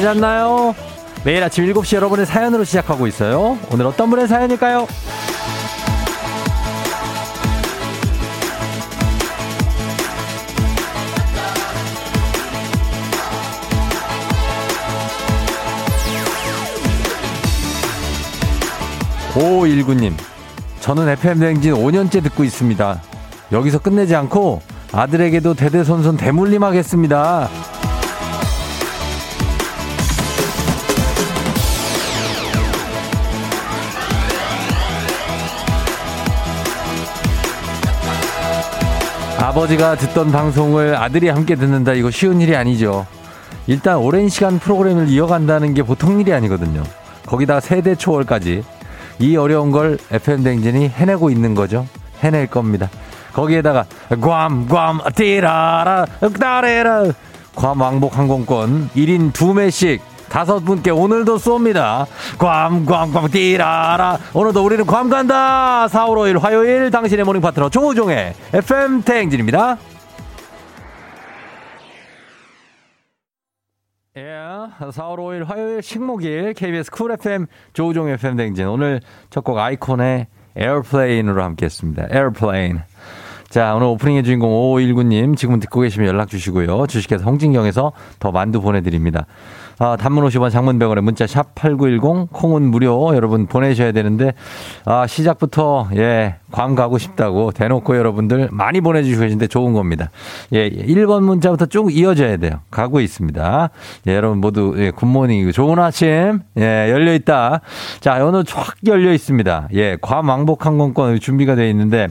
잘 잤나요? 매일 아침 7시 여러분의 사연으로 시작하고 있어요. 오늘 어떤 분의 사연일까요? 5519님, 저는 FM대행진 5년째 듣고 있습니다. 여기서 끝내지 않고 아들에게도 대대손손 대물림하겠습니다. 아버지가 듣던 방송을 아들이 함께 듣는다 이거 쉬운 일이 아니죠. 일단 오랜 시간 프로그램을 이어간다는 게 보통 일이 아니거든요. 거기다 세대 초월까지 이 어려운 걸 FM 댕진이 해내고 있는 거죠. 해낼 겁니다. 거기에다가 괌, 괌, 띠라라, 따레라 괌 왕복 항공권 1인 2매씩 다섯 분께 오늘도 쏩니다. 괌, 띠라라. 오늘도 우리는 괌 간다. 4, 5, 5일 화요일 당신의 morning 파트너 조우종의 FM 대행진입니다. 예, 4, 5, 5일 화요일 식목일 KBS 쿨 FM 조우종 FM 댕진 오늘 첫 곡 iKON의 Airplane으로 함께 했습니다. Airplane. 자, 오늘 오프닝의 주인공 5519님 지금 듣고 계시면 연락 주시고요. 주식회사 홍진경에서 더 만두 보내드립니다. 아, 단문 50원 장문 100원에 문자 샵 8910 콩은 무료 여러분 보내셔야 되는데 아, 시작부터 예, 괌 가고 싶다고 대놓고 여러분들 많이 보내주시고 계신데 좋은 겁니다. 예, 1번 문자부터 쭉 이어져야 돼요. 가고 있습니다. 예, 여러분 모두 예, 굿모닝 좋은 아침 예, 열려 있다. 자, 오늘 쫙 열려 있습니다. 예, 괌 왕복 항공권 준비가 되어 있는데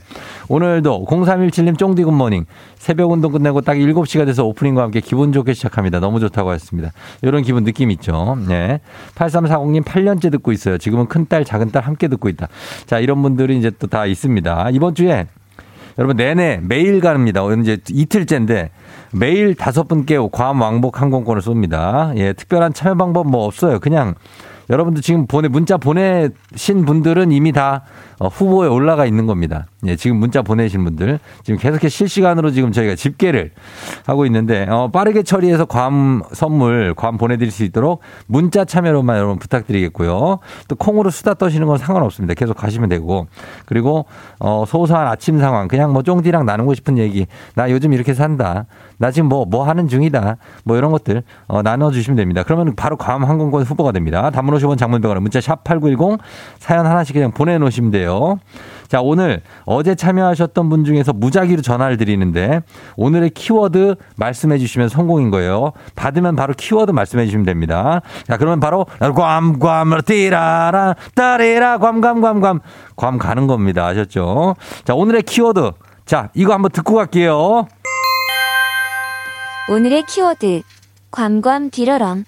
오늘도 0317님 쫑디 굿모닝 새벽 운동 끝내고 딱 7시가 돼서 오프닝과 함께 기분 좋게 시작합니다. 너무 좋다고 하셨습니다. 이런 기분 느낌 있죠. 네. 8340님 8년째 듣고 있어요. 지금은 큰딸, 작은딸 함께 듣고 있다. 자, 이런 분들이 이제 또 다 있습니다. 이번 주에 여러분 내내 매일 갑니다. 이제 이틀째인데 매일 다섯 분께 괌 왕복 항공권을 쏩니다. 예, 특별한 참여 방법 뭐 없어요. 그냥 여러분들 지금 보내 문자 보내신 분들은 이미 다 어, 후보에 올라가 있는 겁니다. 예, 지금 문자 보내신 분들 지금 계속해서 실시간으로 지금 저희가 집계를 하고 있는데 어, 빠르게 처리해서 괌 선물 괌 보내드릴 수 있도록 문자 참여로만 여러분 부탁드리겠고요. 또 콩으로 수다 떠시는 건 상관없습니다. 계속 가시면 되고 그리고 어, 소소한 아침 상황 그냥 뭐 쫑디랑 나누고 싶은 얘기 나 요즘 이렇게 산다. 나 지금 뭐뭐 뭐 하는 중이다. 뭐 이런 것들 어, 나눠주시면 됩니다. 그러면 바로 괌 항공권 후보가 됩니다. 단문 50원 장문병원에 문자 샵 8910 사연 하나씩 그냥 보내놓으시면 돼요. 자, 오늘 어제 참여하셨던 분 중에서 무작위로 전화를 드리는데 오늘의 키워드 말씀해 주시면 성공인 거예요. 받으면 바로 키워드 말씀해 주시면 됩니다. 자, 그러면 바로 괌괌 띠라라 따리라 괌괌괌괌 괌 가는 겁니다. 아셨죠? 자, 오늘의 키워드. 자, 이거 한번 듣고 갈게요. 오늘의 키워드 괌괌 디러럼?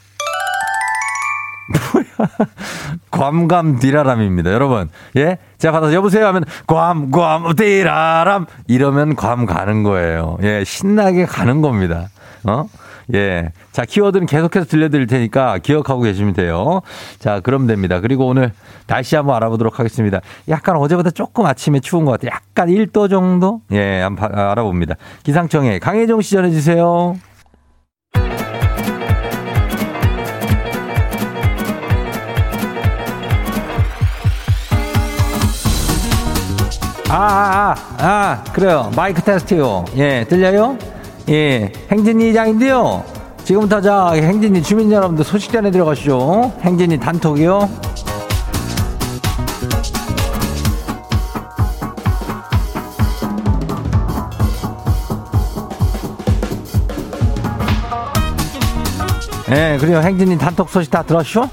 괌괌 디라람입니다. 여러분. 예? 제가 받아서 여보세요 하면 괌 괌 디라람 이러면 괌 가는 거예요. 예, 신나게 가는 겁니다. 어? 예. 자, 키워드는 계속해서 들려드릴 테니까 기억하고 계시면 돼요. 자, 그럼 됩니다. 그리고 오늘 날씨 한번 알아보도록 하겠습니다. 약간 어제보다 조금 아침에 추운 것 같아요. 약간 1도 정도? 예, 한번 알아봅니다. 기상청에 강혜종 씨 전해주세요. 아, 아, 아, 아, 그래요. 마이크 테스트요. 예, 들려요? 예, 행진이 이장인데요. 지금부터 자, 행진이 주민 여러분들 소식 전해 들어가시죠. 행진이 단톡이요. 예, 그래요. 행진이 단톡 소식 다 들었쇼?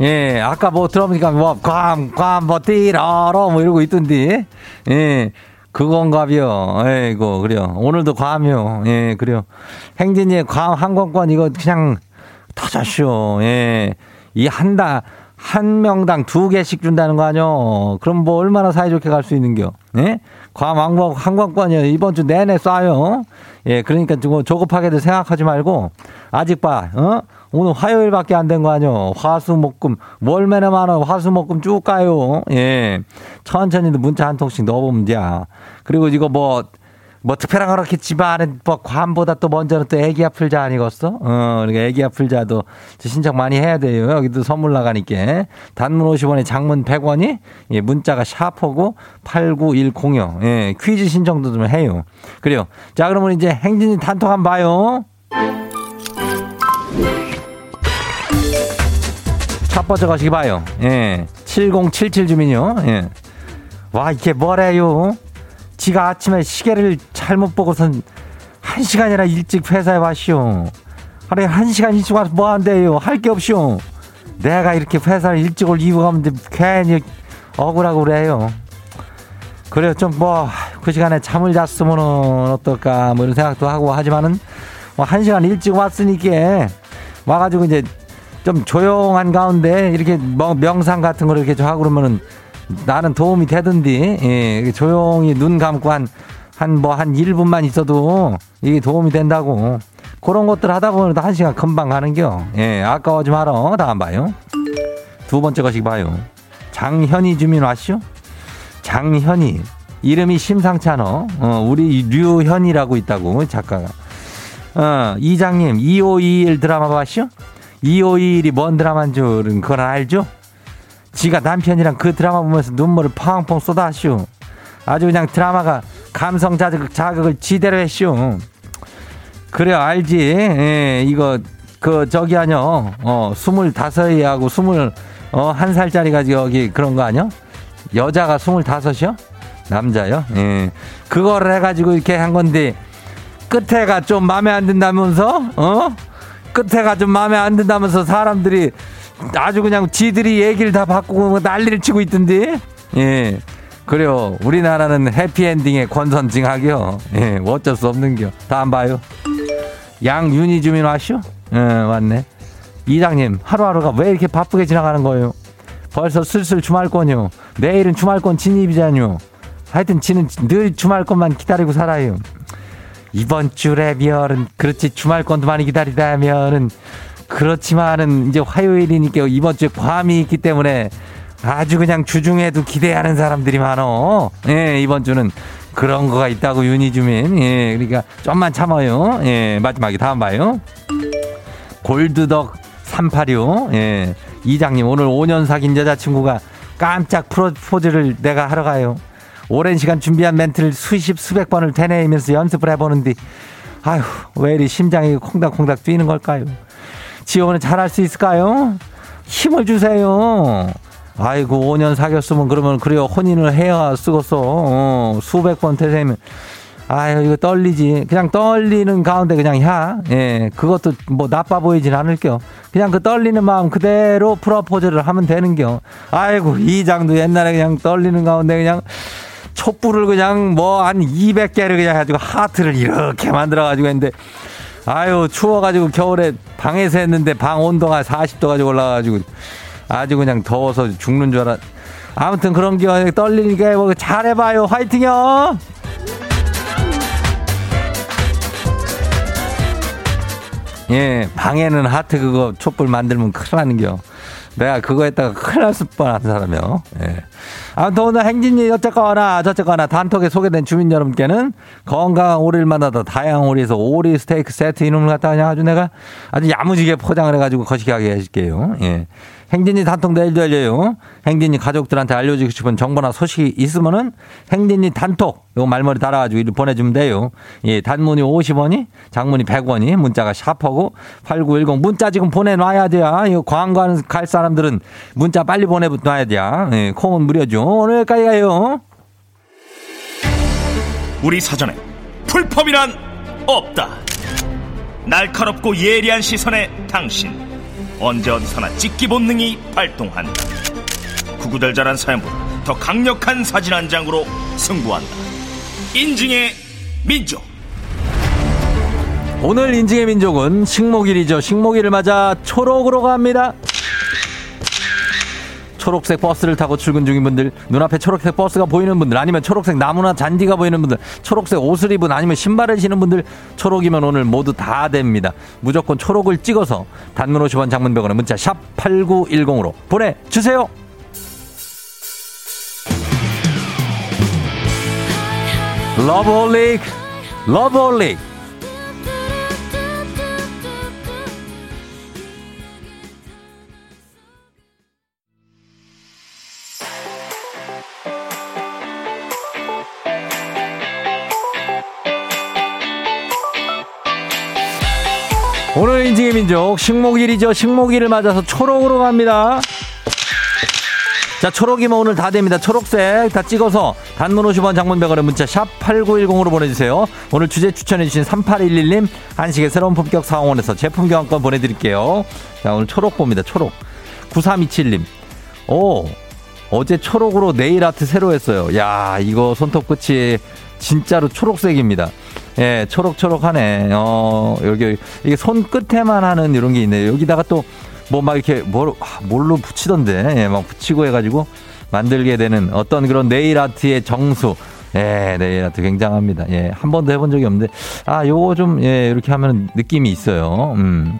예, 아까 뭐 들어보니까 뭐, 괌, 괌, 뭐, 띠라로 뭐 이러고 있던데. 예, 그건가벼. 예, 이거, 그래요. 오늘도 괌이요. 예, 그래요. 행진이의 괌 항공권 이거 그냥 터졌쇼. 예. 이 한 달, 한 명당 두 개씩 준다는 거 아뇨? 그럼 뭐 얼마나 사이좋게 갈 수 있는겨? 예? 괌 왕복 항공권이요. 이번 주 내내 쏴요. 예, 그러니까 좀 조급하게도 생각하지 말고, 아직 봐, 어? 오늘 화요일밖에 안 된 거 아니요. 화수목금 월매나 많아 화수목금 쭉 가요. 예. 천천히도 문자 한 통씩 넣어보면 돼. 그리고 이거 뭐뭐 특별한 거렇겠지만 뭐 관보다 또 먼저는 또 애기 아플자 아니겠어? 어, 그러니까 애기 아플자도 신청 많이 해야 돼요. 여기도 선물 나가니까. 단문 50원에 장문 100원이 예, 문자가 샤프고 89106. 예, 퀴즈 신청도 좀 해요. 그래요. 자, 그러면 이제 행진이 단톡 한번 봐요. 첫 번째 거시기 봐요. 예. 7077 주민요. 예. 와, 이게 뭐래요? 지가 아침에 시계를 잘못 보고선 한 시간이나 일찍 회사에 왔시오. 하루에 한 시간 일찍 와서 뭐 한대요? 할 게 없시오. 내가 이렇게 회사를 일찍 올 이유가 없는데 괜히 억울하고 그래요. 그래요. 좀 뭐, 그 시간에 잠을 잤으면 어떨까, 뭐 이런 생각도 하고 하지만은, 뭐, 한 시간 일찍 왔으니까, 와가지고 이제 좀 조용한 가운데 이렇게 뭐 명상 같은 걸 이렇게 좀 하고 그러면은 나는 도움이 되던디, 예, 조용히 눈 감고 한, 한 뭐한 1분만 있어도 이게 도움이 된다고. 그런 것들 하다 보면 한 시간 금방 가는겨. 예, 아까워지 마라. 다음 봐요. 두 번째 것이 봐요. 장현희 주민 왔쇼? 장현희. 이름이 심상치 않아. 어, 우리 류현이라고 있다고, 작가가. 어, 이장님, 2521 드라마 봤쇼? 2521이 뭔 드라마인 줄은 그건 알죠? 지가 남편이랑 그 드라마 보면서 눈물을 펑펑 쏟아쇼. 아주 그냥 드라마가 감성 자극, 자극을 지대로 했쇼. 그래, 알지. 예, 이거, 그, 저기 아냐. 어, 스물다섯이 하고 스물, 어, 한 살짜리가 여기 그런 거 아냐? 여자가 스물다섯이요? 남자요? 예. 그거를 해가지고 이렇게 한 건데, 끝에가 좀 마음에 안 든다면서, 어? 끝에가 좀 마음에 안 든다면서 사람들이 아주 그냥 지들이 얘기를 다 바꾸고 난리를 치고 있던데. 예. 그래요. 우리나라는 해피엔딩의 권선징악이요. 예. 어쩔 수 없는겨. 다음 봐요. 양윤희 주민 왔쇼? 예, 왔네. 이장님, 하루하루가 왜 이렇게 바쁘게 지나가는 거예요? 벌써 슬슬 주말권이요. 내일은 주말권 진입이잖요. 하여튼 지는 늘 주말권만 기다리고 살아요. 이번 주라면은 그렇지 주말권도 많이 기다리다면은 그렇지만은 이제 화요일이니까 이번 주에 괌이 있기 때문에 아주 그냥 주중에도 기대하는 사람들이 많어. 예, 이번 주는 그런 거가 있다고 윤희 주민. 예, 그러니까 좀만 참아요. 예, 마지막에 다음 봐요. 골드덕 386. 예. 이장님 오늘 5년 사귄 여자친구가 깜짝 프로포즈를 내가 하러 가요. 오랜 시간 준비한 멘트를 수십 수백 번을 되뇌이면서 연습을 해보는데 아휴 왜 이리 심장이 콩닥콩닥 뛰는 걸까요? 지원은 잘할 수 있을까요? 힘을 주세요. 아이고 5년 사귀었으면 그러면 그래요. 혼인을 해야 쓰겠어. 어, 수백 번 되세면. 아유 이거 떨리지. 그냥 떨리는 가운데 그냥 야. 예, 그것도 뭐 나빠 보이진 않을게요. 그냥 그 떨리는 마음 그대로 프로포즈를 하면 되는겨. 아이고 이장도 옛날에 그냥 떨리는 가운데 그냥 촛불을 그냥 뭐 한 200개를 그냥 해가지고 하트를 이렇게 만들어 가지고 했는데 아유 추워 가지고 겨울에 방에서 했는데 방 온도가 40도 가지고 올라가 가지고 아주 그냥 더워서 죽는 줄 알아. 아무튼 그런 게 떨리니까 뭐 잘해 봐요. 화이팅요. 예, 방에는 하트 그거 촛불 만들면 큰일 나는겨. 내가 그거 했다가 큰일 났을 뻔한 사람이요. 예. 아무튼 오늘 행진이 어쨌거나 저쨌거나 단톡에 소개된 주민 여러분께는 건강한 오리를 만나다 다양한 오리에서 오리 스테이크 세트 이놈을 갖다 그냥 아주 내가 아주 야무지게 포장을 해가지고 거시기하게 해줄게요. 예. 행진이 단톡 내일도 열려요. 행진이 가족들한테 알려주고 싶은 정보나 소식이 있으면은 행진이 단톡 요 말머리 달아가지고 이리 보내주면 돼요. 예, 단문이 50원이, 장문이 100원이, 문자가 샤퍼고 8910 문자 지금 보내놔야 돼요. 이거 광고하는 갈 사람들은 문자 빨리 보내놔야 돼요. 예, 콩은 무료죠. 오늘 여기까지 가요. 우리 사전에 풀펌이란 없다. 날카롭고 예리한 시선에 당신 언제 어디서나 찍기 본능이 발동한다. 구구절절한 사연보다 더 강력한 사진 한 장으로 승부한다. 인증의 민족. 오늘 인증의 민족은 식목일이죠. 식목일을 맞아 초록으로 갑니다. 초록색 버스를 타고 출근 중인 분들, 눈앞에 초록색 버스가 보이는 분들, 아니면 초록색 나무나 잔디가 보이는 분들, 초록색 옷을 입은 아니면 신발을 신은 분들, 초록이면 오늘 모두 다 됩니다. 무조건 초록을 찍어서 단문 50원 장문병원에 문자 샵 8910으로 보내주세요. 러브홀릭 러브홀릭 인증의 민족 식목일이죠. 식목일을 맞아서 초록으로 갑니다. 자, 초록이면 오늘 다 됩니다. 초록색 다 찍어서 단문 50원 장문 100원의 문자 샵 8910으로 보내주세요. 오늘 주제 추천해주신 3811님 한식의 새로운 품격 상황원에서 제품 교환권 보내드릴게요. 자, 오늘 초록 봅니다. 초록. 9327님. 오, 어제 초록으로 네일 아트 새로 했어요. 야, 이거 손톱 끝이 진짜로 초록색입니다. 예, 초록초록하네. 어, 여기, 이게 손끝에만 하는 이런 게 있네요. 여기다가 또, 뭐 막 이렇게 뭘, 아, 뭘로 붙이던데. 예, 막 붙이고 해가지고 만들게 되는 어떤 그런 네일 아트의 정수. 예, 네일 아트 굉장합니다. 예, 한 번도 해본 적이 없는데, 아, 요거 좀, 예, 이렇게 하면 느낌이 있어요. 음.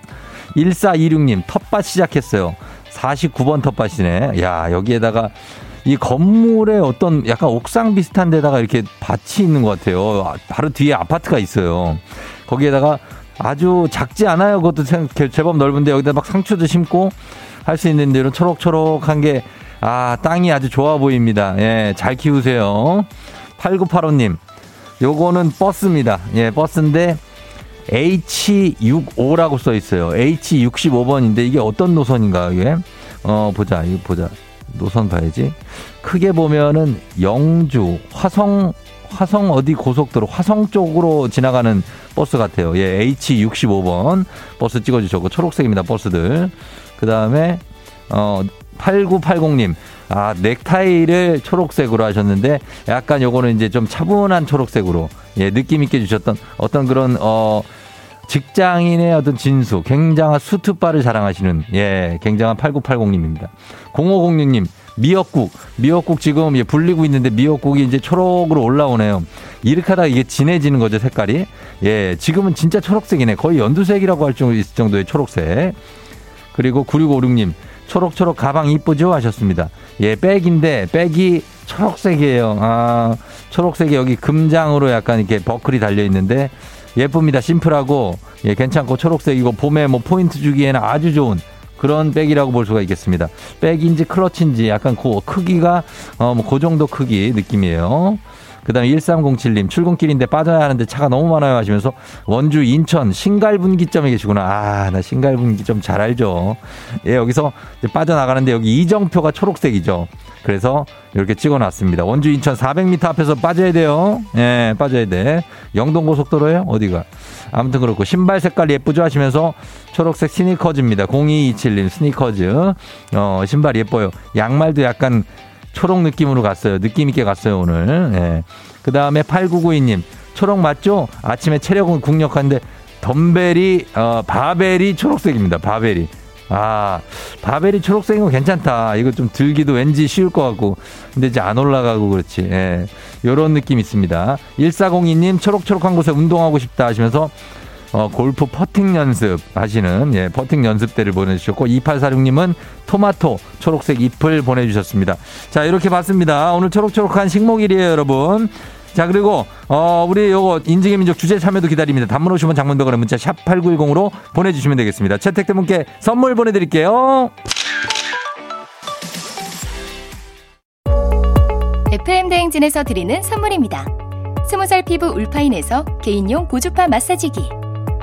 1426님, 텃밭 시작했어요. 49번 텃밭이네. 야, 여기에다가 이 건물에 어떤 약간 옥상 비슷한 데다가 이렇게 밭이 있는 것 같아요. 바로 뒤에 아파트가 있어요. 거기에다가 아주 작지 않아요. 그것도 제법 넓은데 여기다 막 상추도 심고 할 수 있는데 이런 초록초록한 게 아, 땅이 아주 좋아 보입니다. 예, 잘 키우세요. 8985님, 요거는 버스입니다. 예, 버스인데 H65라고 써 있어요. H65번인데 이게 어떤 노선인가, 이게? 어, 보자, 이거 보자. 노선 봐야지. 크게 보면은 영주, 화성, 화성 어디 고속도로, 화성 쪽으로 지나가는 버스 같아요. 예, H65번 버스 찍어주셨고, 초록색입니다, 버스들. 그 다음에, 어, 8980님. 아, 넥타이를 초록색으로 하셨는데, 약간 요거는 이제 좀 차분한 초록색으로, 예, 느낌 있게 주셨던 어떤 그런, 어, 직장인의 어떤 진수, 굉장한 수트바를 자랑하시는, 예, 굉장한 8980님입니다. 0506님, 미역국, 미역국 지금 예, 불리고 있는데 미역국이 이제 초록으로 올라오네요. 이렇게 하다가 이게 진해지는 거죠, 색깔이. 예, 지금은 진짜 초록색이네. 거의 연두색이라고 할 정도의 초록색. 그리고 9656님, 초록초록 가방 이쁘죠? 하셨습니다. 예, 백인데, 백이 초록색이에요. 아, 초록색이 여기 금장으로 약간 이렇게 버클이 달려있는데, 예쁩니다. 심플하고 예, 괜찮고 초록색이고 봄에 뭐 포인트 주기에는 아주 좋은 그런 백이라고 볼 수가 있겠습니다. 백인지 클러치인지 약간 그 크기가 어 뭐 그 정도 크기 느낌이에요. 그다음에 1307님 출근길인데 빠져야 하는데 차가 너무 많아요 하시면서 원주 인천 신갈분기점에 계시구나. 아, 나 신갈분기점 잘 알죠. 예, 여기서 빠져나가는데 여기 이정표가 초록색이죠. 그래서 이렇게 찍어 놨습니다. 원주 인천 400m 앞에서 빠져야 돼요. 예, 빠져야 돼. 영동 고속도로에 어디가? 아무튼 그렇고 신발 색깔 예쁘죠 하시면서 초록색 스니커즈입니다. 0227님 스니커즈. 어, 신발 예뻐요. 양말도 약간 초록 느낌으로 갔어요. 느낌 있게 갔어요, 오늘. 예. 그 다음에 8992님. 초록 맞죠? 아침에 체력은 국력한데 덤벨이 어, 바벨이 초록색입니다. 바벨이. 아, 바벨이 초록색인 거 괜찮다. 이거 좀 들기도 왠지 쉬울 것 같고. 근데 이제 안 올라가고 그렇지. 예. 요런 느낌 있습니다. 1402님, 초록초록한 곳에 운동하고 싶다 하시면서, 어, 골프 퍼팅 연습 하시는, 예, 퍼팅 연습대를 보내주셨고, 2846님은 토마토 초록색 잎을 보내주셨습니다. 자, 이렇게 봤습니다. 오늘 초록초록한 식목일이에요, 여러분. 자, 그리고, 어, 우리 요거 인증의 민족 주제 참여도 기다립니다. 단문 오시면 장문병원의 문자 샵 8910으로 보내주시면 되겠습니다. 채택된 분께 선물 보내드릴게요. FM대행진에서 드리는 선물입니다. 스무살 피부 울파인에서 개인용 고주파 마사지기.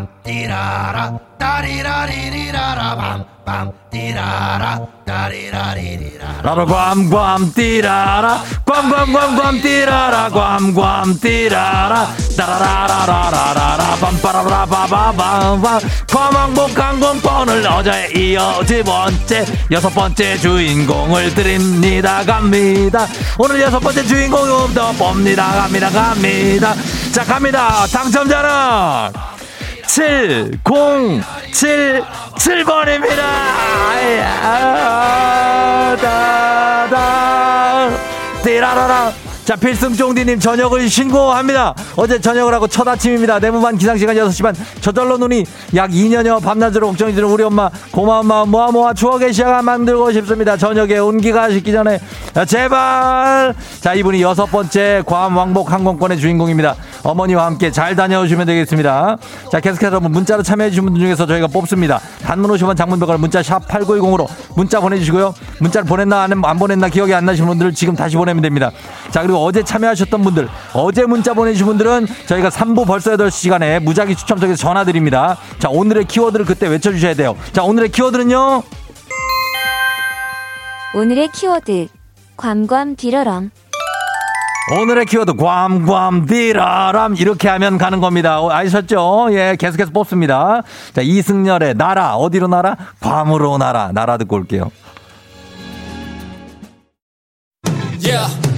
빰빰 띠라라. 따리라리리라라. 빰빰 띠라라. 따리라리리라 라라 괌괌 띠라라. 괌괌괌괌 띠라라. 괌괌 띠라라. 따라라라라라라. 빰빠라라바바바바. 과망복 항공권을 어제에 이어 두 번째 여섯 번째 주인공을 드립니다. 갑니다. 오늘 여섯 번째 주인공부터 봅니다. 갑니다 갑니다. 자 갑니다. 당첨자는 7077번입니다. 다다 띠라라라. 자, 필승쫑디님 저녁을 신고합니다. 어제 저녁을 하고 첫 아침입니다. 내무반 기상시간 6시 반. 저절로 눈이 약 2년여 밤낮으로 걱정이 드는 우리 엄마. 고마운 마음 모아 모아 추억의 시간 만들고 싶습니다. 저녁에 온기가 식기 전에. 제발. 자, 이분이 여섯 번째 괌 왕복 항공권의 주인공입니다. 어머니와 함께 잘 다녀오시면 되겠습니다. 자, 계속해서 문자로 참여해주신 분들 중에서 저희가 뽑습니다. 단문 50원 장문백을 문자 샵 8910으로 문자 보내주시고요. 문자를 보냈나 안, 안 보냈나 기억이 안 나시는 분들 지금 다시 보내면 됩니다. 자, 그리고 어제 참여하셨던 분들, 어제 문자 보내주신 분들은 저희가 3부 벌써 8시 시간에 무작위 추첨 통해서 전화드립니다. 자, 오늘의 키워드를 그때 외쳐주셔야 돼요. 자, 오늘의 키워드는요? 오늘의 키워드 괌괌 디러럼 오늘의 키워드 괌괌 디라람 이렇게 하면 가는 겁니다. 어, 아셨죠? 예, 계속해서 뽑습니다. 자, 이승열의 나라 어디로 나라? 괌으로 나라. 나라 듣고 올게요. Yeah.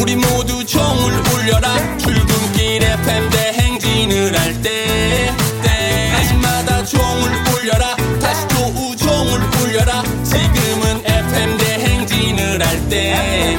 우리 모두 종을 울려라. 출근길 FM 대행진을 할 때 때마다 종을 울려라. 다시 조종을 울려라. 지금은 FM 대행진을 할때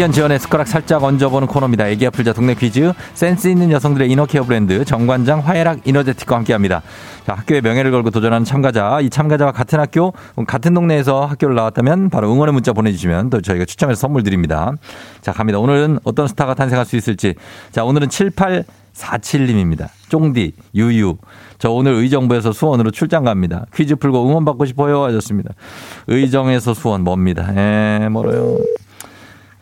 학연 지원의 숟가락 살짝 얹어보는 코너입니다. 애기 아플자 동네 퀴즈. 센스 있는 여성들의 이너케어 브랜드 정관장 화해락 이너제틱과 함께합니다. 자, 학교의 명예를 걸고 도전하는 참가자. 이 참가자와 같은 학교, 같은 동네에서 학교를 나왔다면 바로 응원의 문자 보내주시면 또 저희가 추첨해서 선물 드립니다. 자, 갑니다. 오늘은 어떤 스타가 탄생할 수 있을지. 자, 오늘은 7847님입니다. 쫑디, 유유. 저 오늘 의정부에서 수원으로 출장 갑니다. 퀴즈 풀고 응원 받고 싶어요. 하셨습니다. 의정에서 수원 멉니다. 에, 멀어요.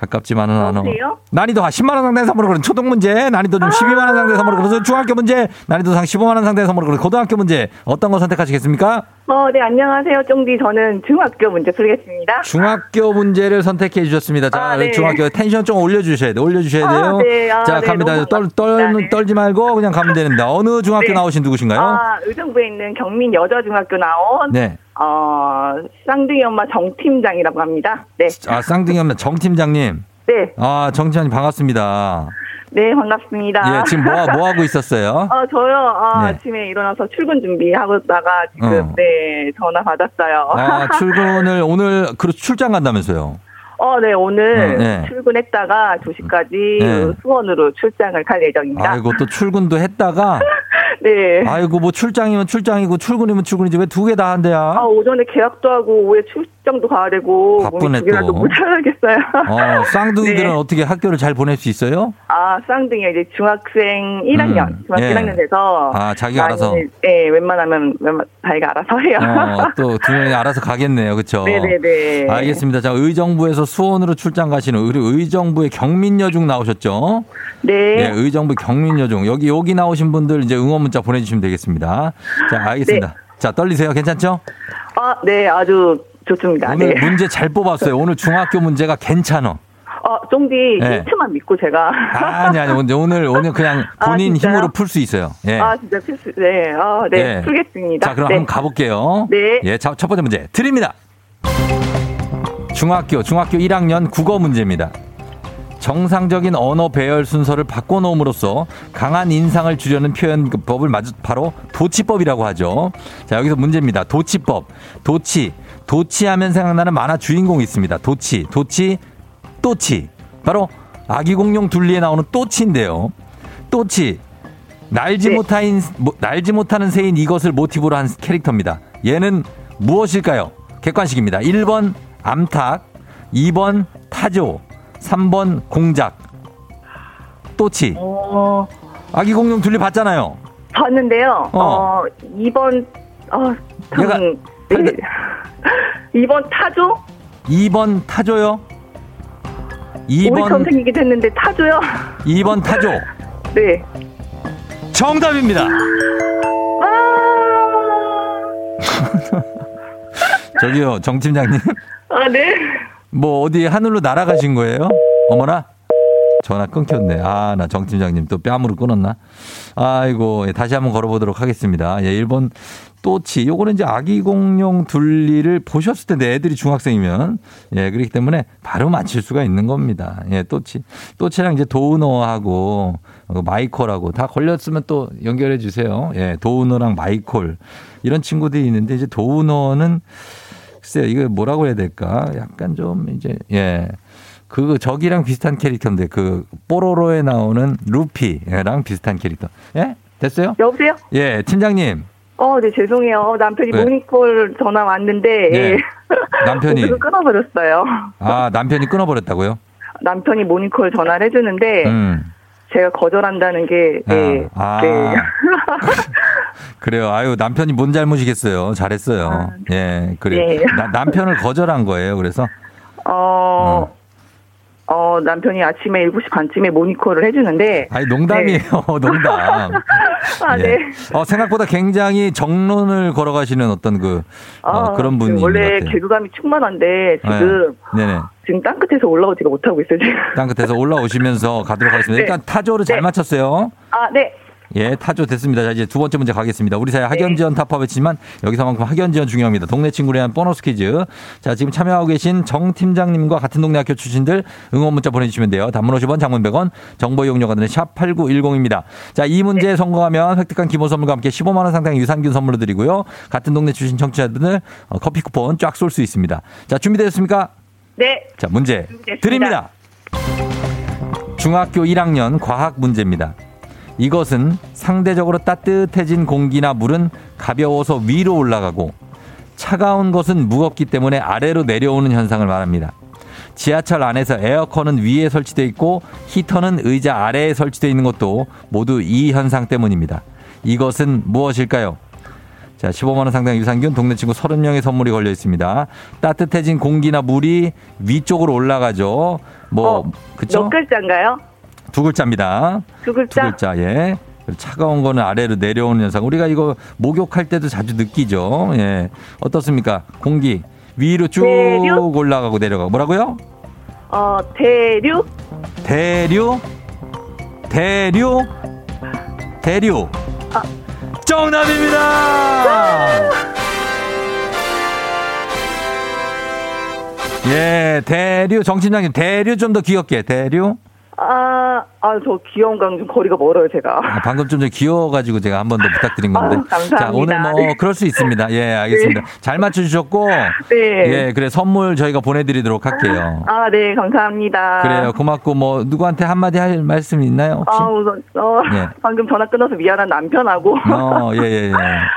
가깝지만은 않아. 여보세요? 난이도 10만 원 상당의 선물을 거는 초등 문제, 난이도 좀 12만 원 상당의 선물을 거는 중학교 문제, 난이도 상 15만 원 상당의 선물을 거는 고등학교 문제. 어떤 거 선택하시겠습니까? 어, 네, 안녕하세요. 쫑디. 저는 중학교 문제 풀겠습니다. 중학교 문제를 선택해 주셨습니다. 자, 아, 네. 중학교 텐션 좀 올려주셔야 돼요. 올려주셔야 아, 돼요. 네. 아, 자, 네. 갑니다. 떨, 떨. 네. 떨지 말고 그냥 가면 됩니다. 어느 중학교 네. 나오신 누구신가요? 아, 의정부에 있는 경민 여자 중학교 나온, 네. 어, 쌍둥이 엄마 정 팀장이라고 합니다. 네. 아, 쌍둥이 엄마 정 팀장님. 네. 아, 정 팀장님 반갑습니다. 네, 반갑습니다. 예, 지금 뭐, 뭐 하고 있었어요? 어, 저요, 어, 네. 아침에 일어나서 출근 준비하고 있다가 지금, 어. 네, 전화 받았어요. 아, 출근을 오늘, 그 출장 간다면서요? 어, 네, 오늘 어, 네. 출근했다가 2시까지 네. 수원으로 출장을 갈 예정입니다. 아이고, 또 출근도 했다가, 네. 아이고, 뭐 출장이면 출장이고 출근이면 출근이지 왜 두 개 다 한대야? 아, 오전에 계약도 하고, 오후에 출 장도 가야 되고, 바쁘네, 또. 못 살겠어요. 어, 쌍둥이들은 네. 어떻게 학교를 잘 보낼 수 있어요? 아, 쌍둥이 이제 중학생 1학년, 음, 중학생 예. 1학년 돼서. 아, 자기가 많이, 알아서. 네, 웬만하면, 웬만, 자기가 알아서 해요. 어, 또두 명이 알아서 가겠네요. 그쵸? 네네 네. 알겠습니다. 자, 의정부에서 수원으로 출장 가시는 우리 의정부의 경민여중 나오셨죠? 네. 예, 의정부 경민여중. 여기, 여기 나오신 분들 이제 응원 문자 보내 주시면 되겠습니다. 자, 알겠습니다. 네. 자, 떨리세요? 괜찮죠? 아, 네, 아주 좋습니다. 오늘 네. 문제 잘 뽑았어요. 오늘 중학교 문제가 괜찮아. 어, 쫑디 네. 힌트만 믿고 제가. 아 니, 아니, 오늘, 오늘, 오늘 그냥 아, 본인 진짜요? 힘으로 풀 수 있어요. 예. 아, 진짜 필수. 네, 아, 네, 예. 풀겠습니다. 자, 그럼 네. 한번 가볼게요. 네. 예, 자, 첫 번째 문제 드립니다. 중학교, 중학교 1학년 국어 문제입니다. 정상적인 언어 배열 순서를 바꿔놓음으로써 강한 인상을 주려는 표현법을 바로 도치법이라고 하죠. 자, 여기서 문제입니다. 도치법. 도치. 도치하면 생각나는 만화 주인공이 있습니다. 도치, 도치, 또치. 바로 아기 공룡 둘리에 나오는 또치인데요. 또치. 날지 네. 못하인 뭐, 날지 못하는 새인 이것을 모티브로 한 캐릭터입니다. 얘는 무엇일까요? 객관식입니다. 1번 암탉, 2번 타조, 3번 공작. 또치. 어, 아기 공룡 둘리 봤잖아요. 봤는데요. 어. 어, 2번, 어, 참, 얘가 2번 타조? 2번 타조요. 우리 2번 선생이기도 했는데 타조요? 2번 타조. 네. 정답입니다. 아, 저기요, 정 팀장님. 아, 네. 뭐 어디 하늘로 날아가신 거예요? 어머나. 전화 끊겼네. 아, 나 정 팀장님 또 뺨으로 끊었나? 아이고, 예, 다시 한번 걸어보도록 하겠습니다. 예, 1번 또치. 요거는 이제 아기 공룡 둘리를 보셨을 텐데 애들이 중학생이면 예, 그렇기 때문에 바로 맞힐 수가 있는 겁니다. 예, 또치. 또치랑 이제 도우너하고 어, 마이콜하고 다 걸렸으면 또 연결해 주세요. 예, 도우너랑 마이콜. 이런 친구들이 있는데 이제 도우너는 글쎄요, 이거 뭐라고 해야 될까? 약간 좀 이제, 예. 그, 저기랑 비슷한 캐릭터인데, 그, 뽀로로에 나오는 루피랑 비슷한 캐릭터. 예? 됐어요? 여보세요? 예, 팀장님. 어, 네, 죄송해요. 남편이 왜? 모닝콜 전화 왔는데, 네. 예. 남편이. 그거 끊어버렸어요. 아, 남편이 끊어버렸다고요? 남편이 모닝콜 전화를 해주는데, 음. 제가 거절한다는 게, 네. 아. 네. 그래요. 아유, 남편이 뭔 잘못이겠어요. 잘했어요. 아, 예, 그래요. 네. 나- 남편을 거절한 거예요. 그래서. 어, 어, 남편이 아침에 7시 반쯤에 모닝콜을 해주는데, 아니, 농담이에요. 농담. 아, 예. 네. 어, 생각보다 굉장히 정론을 걸어가시는 어떤 그, 어, 아, 그런 분이 원래. 개그감이 충만한데, 지금, 네. 네네. 지금 땅 끝에서 올라오지가 못하고 있어요, 지금. 땅 끝에서 올라오시면서 가도록 하겠습니다. 네. 일단 타조를 잘 네. 맞췄어요. 아, 네. 예, 타조 됐습니다. 자, 이제 두 번째 문제 가겠습니다. 우리 사회 학연지원 타파 외치지만 여기서만큼 학연지원 중요합니다. 동네 친구를 위한 보너스 퀴즈. 자, 지금 참여하고 계신 정 팀장님과 같은 동네 학교 출신들 응원 문자 보내주시면 돼요. 단문 50원, 장문 100원, 정보 이용료가 드는 샵 8910입니다. 자, 이 문제에 성공하면 획득한 기본 선물과 함께 15만원 상당의 유산균 선물로 드리고요. 같은 동네 출신 청취자들은 어, 커피 쿠폰 쫙 쏠 수 있습니다. 자, 준비되셨습니까? 네. 자, 문제 준비됐습니다. 드립니다. 중학교 1학년 과학 문제입니다. 이것은 상대적으로 따뜻해진 공기나 물은 가벼워서 위로 올라가고 차가운 것은 무겁기 때문에 아래로 내려오는 현상을 말합니다. 지하철 안에서 에어컨은 위에 설치되어 있고 히터는 의자 아래에 설치되어 있는 것도 모두 이 현상 때문입니다. 이것은 무엇일까요? 자, 15만원 상당 유산균 동네 친구 30명의 선물이 걸려 있습니다. 따뜻해진 공기나 물이 위쪽으로 올라가죠. 뭐, 어, 그쵸? 몇 글자인가요? 두 글자입니다. 두두 글자? 글자, 예. 차가운 거는 아래로 내려오는 현상. 우리가 이거 목욕할 때도 자주 느끼죠. 예. 어떻습니까? 공기. 위로 쭉 내려? 올라가고 내려가고. 뭐라고요? 어, 대륙? 대류? 대류? 대류. 아. 정답입니다! 예, 대류. 정팀장님, 대류 좀 더 귀엽게. 대류? 아, 아, 저 귀여운 거랑 좀 거리가 멀어요, 제가. 아, 방금 좀 귀여워가지고 제가 한 번 더 부탁드린 건데. 아유, 감사합니다. 자, 오늘 뭐, 네. 그럴 수 있습니다. 예, 알겠습니다. 잘 맞춰주셨고. 네. 예, 그래, 선물 저희가 보내드리도록 할게요. 아, 네, 감사합니다. 그래요. 고맙고, 뭐, 누구한테 한마디 할 말씀 있나요, 혹시? 아, 우선, 어, 예. 방금 전화 끊어서 미안한 남편하고. 어, 예, 예, 예.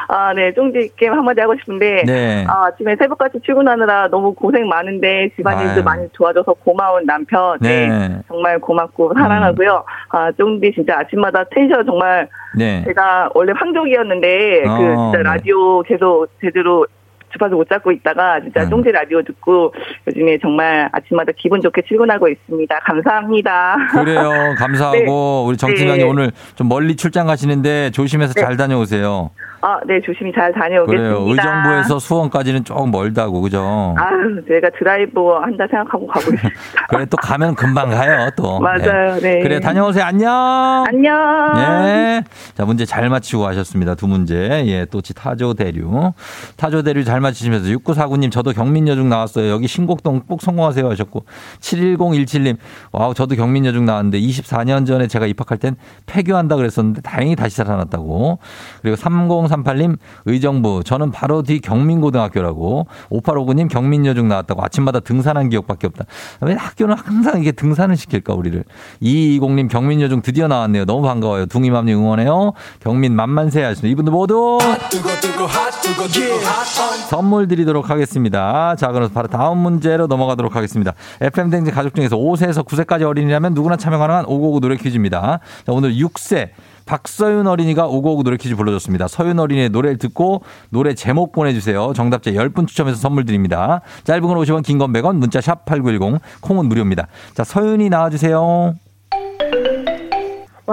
아, 네, 쫑지 게임 한마디 하고 싶은데. 네. 아, 아침에 새벽까지 출근하느라 너무 고생 많은데 집안일도. 많이 도와줘서 고마운 남편. 네. 네. 정말 고맙고 사랑하고요. 아, 쫑디 진짜 아침마다 텐션 정말 네. 제가 원래 황족이었는데 어, 그 진짜 네. 라디오 계속 제대로 주파수 못 잡고 있다가 진짜 음. 쫑디 라디오 듣고 요즘에 정말 아침마다 기분 좋게 출근하고 있습니다. 감사합니다. 그래요. 감사하고, 우리 정 팀장님 네. 오늘 좀 멀리 출장 가시는데 조심해서 네. 잘 다녀오세요. 아, 네, 조심히 잘 다녀오겠습니다. 그래요. 의정부에서 수원까지는 조금 멀다고, 그죠? 아유, 제가 드라이브 한다 생각하고 가고 있습니다. 그래, 또 가면 금방 가요, 또. 맞아요, 네. 그래, 다녀오세요. 안녕! 안녕. 예. 자, 문제 잘 맞히고 가셨습니다. 두 문제. 예, 또치 타조 대류. 타조 대류 잘 맞히시면서 6949님, 저도 경민여중 나왔어요. 여기 신곡동 꼭 성공하세요 하셨고, 71017님, 와우, 저도 경민여중 나왔는데 24년 전에 제가 입학할 땐 폐교한다 그랬었는데 다행히 다시 살아났다고. 그리고 3038님, 의정부, 저는 바로 뒤 경민고등학교라고. 5859님, 경민여중 나왔다고. 아침마다 등산한 기억밖에 없다. 왜 학교는 항상 이게 등산을 시킬까, 우리를. 220님, 경민여중 드디어 나왔네요. 너무 반가워요. 둥이맘님 응원해요. 경민 만만세 하시는 이분들 모두 뜨거 뜨거 핫 뜨거 뜨거 핫 선물 드리도록 하겠습니다. 자, 그럼 바로 다음 문제로 넘어가도록 하겠습니다. FM댕진 가족 중에서 5세에서 9세까지 어린이라면 누구나 참여 가능한 555 노래 퀴즈입니다. 자, 오늘 6세. 박서윤 어린이가 555 노래 퀴즈 불러줬습니다. 서윤 어린이의 노래를 듣고 노래 제목 보내주세요. 정답자 10분 추첨해서 선물 드립니다. 짧은 건 50원, 긴 건 100원, 문자 샵 8910, 콩은 무료입니다. 자, 서윤이 나와주세요.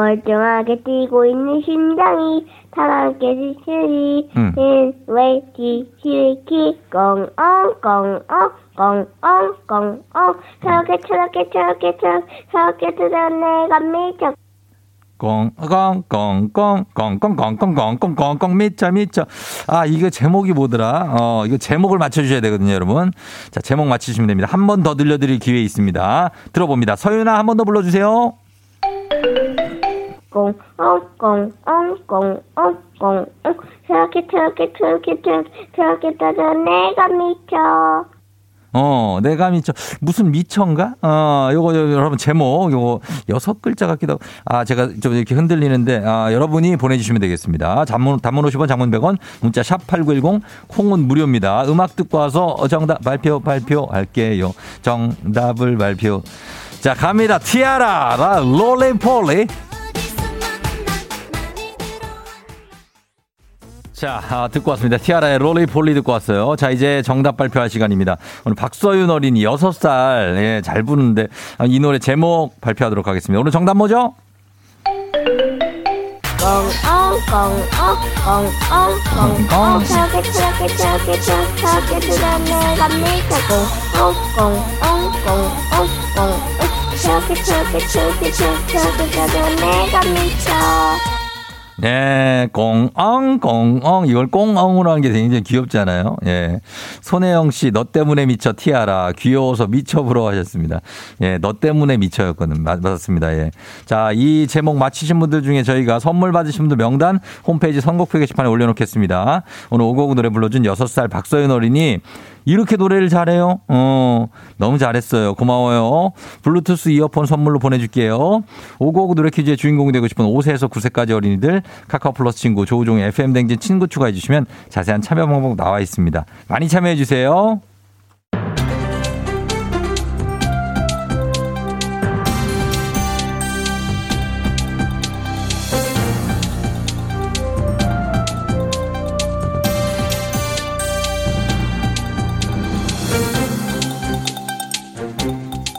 멀쩡하게 뛰고 있는 심장이 사랑께 지시리 음. 웨이키 시리키 꽁엉 꽁엉 꽁엉 꽁엉 저렇게 저렇게 저렇게 저렇게 저렇게 들어 내가 미쳐 꽁꽁꽁꽁꽁꽁꽁꽁꽁꽁꽁 미쳐 미쳐 아 이거 제목이 뭐더라 어 이거 제목을 맞춰주셔야 되거든요 여러분 자 제목 맞히시면 됩니다 한 번 더 들려드릴 기회 있습니다 들어봅니다 서윤아 한 번 더 불러주세요 꽁엉 꽁엉 꽁엉 꽁엉 저렇게 저렇게 저렇게 저렇게 저렇게 들어 내가 미쳐. 어 내가 미쳐. 무슨 미쳐인가? 어 요거 요- 여러분 제목 요거 여섯 글자 같기도 하고. 아 제가 좀 이렇게 흔들리는데 아 여러분이 보내 주시면 되겠습니다. 단문 단문 50원 장문 100원 문자 샵 8910 콩은 무료입니다. 음악 듣고 와서 정답 발표 발표할게요. 정답을 발표. 자 갑니다. 티아라 라 롤리폴리 자, 아, 듣고 왔습니다. 티아라의 롤리 폴리 듣고 왔어요. 자, 이제 정답 발표할 시간입니다. 오늘 박서윤 어린이 6살, 예, 잘 부르는데, 아, 이 노래 제목 발표하도록 하겠습니다. 오늘 정답 뭐죠? 예, 꽁엉, 꽁엉. 이걸 꽁엉으로 하는 게 굉장히 귀엽잖아요. 예. 손혜영 씨, 너 때문에 미쳐 티아라. 귀여워서 미쳐 부러워하셨습니다. 예, 너 때문에 미쳐였거든. 맞, 맞았습니다. 예. 자, 이 제목 맞히신 분들 중에 저희가 선물 받으신 분들 명단 홈페이지 선곡표 게시판에 올려놓겠습니다. 오늘 오곡 노래 불러준 6살 박서윤 어린이 이렇게 노래를 잘해요? 어, 너무 잘했어요. 고마워요. 블루투스 이어폰 선물로 보내줄게요. 오고오고 노래 퀴즈의 주인공이 되고 싶은 5세에서 9세까지 어린이들 카카오 플러스 친구 조우종의 FM 댕진 친구 추가해 주시면 자세한 참여 방법 나와 있습니다. 많이 참여해 주세요.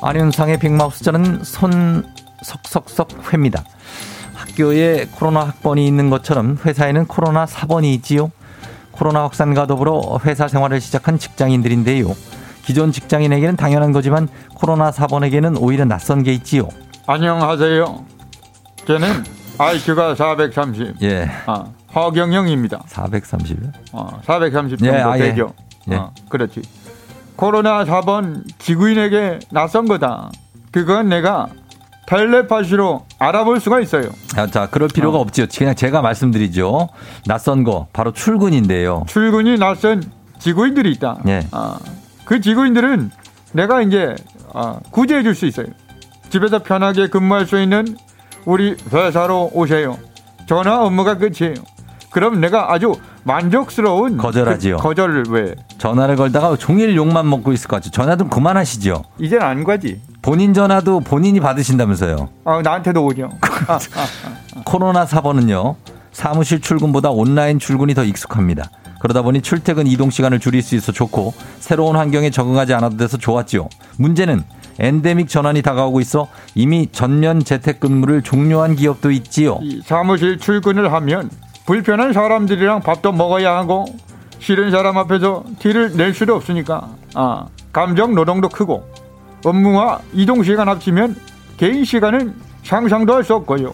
안윤상의 빅마우스 저는 손 석석석 회입니다. 학교에 코로나 학번이 있는 것처럼 회사에는 코로나 사번이 있지요. 코로나 확산과 더불어 회사 생활을 시작한 직장인들인데요. 기존 직장인에게는 당연한 거지만 코로나 사번에게는 오히려 낯선 게 있지요. 안녕하세요. 저는 IQ가 430. 예. 아, 허경영입니다. 430. 어, 430 예, 정도 아, 예. 되죠. 예. 어, 그렇지. 코로나 4번 지구인에게 낯선 거다. 그건 내가 텔레파시로 알아볼 수가 있어요. 아, 자, 그럴 필요가 어. 없지요. 그냥 제가 말씀드리죠. 낯선 거 바로 출근인데요. 출근이 낯선 지구인들이 있다. 예. 아, 그 지구인들은 내가 이제 아, 구제해 줄 수 있어요. 집에서 편하게 근무할 수 있는 우리 회사로 오세요. 전화 업무가 끝이에요. 그럼 내가 아주 만족스러운 거절하지요. 그 거절을 왜? 전화를 걸다가 종일 욕만 먹고 있을 것 같죠. 전화 좀 그만하시죠. 이젠 안 가지. 본인 전화도 본인이 받으신다면서요. 아, 나한테도 오죠. 아, 아. 코로나 사번은요. 사무실 출근보다 온라인 출근이 더 익숙합니다. 그러다 보니 출퇴근 이동 시간을 줄일 수 있어 좋고 새로운 환경에 적응하지 않아도 돼서 좋았지요. 문제는 엔데믹 전환이 다가오고 있어 이미 전면 재택근무를 종료한 기업도 있지요. 이 사무실 출근을 하면 불편한 사람들이랑 밥도 먹어야 하고 싫은 사람 앞에서 티를 낼 수도 없으니까. 아 감정 노동도 크고. 업무와 이동 시간 합치면 개인 시간은 상상도 할 수 없고요.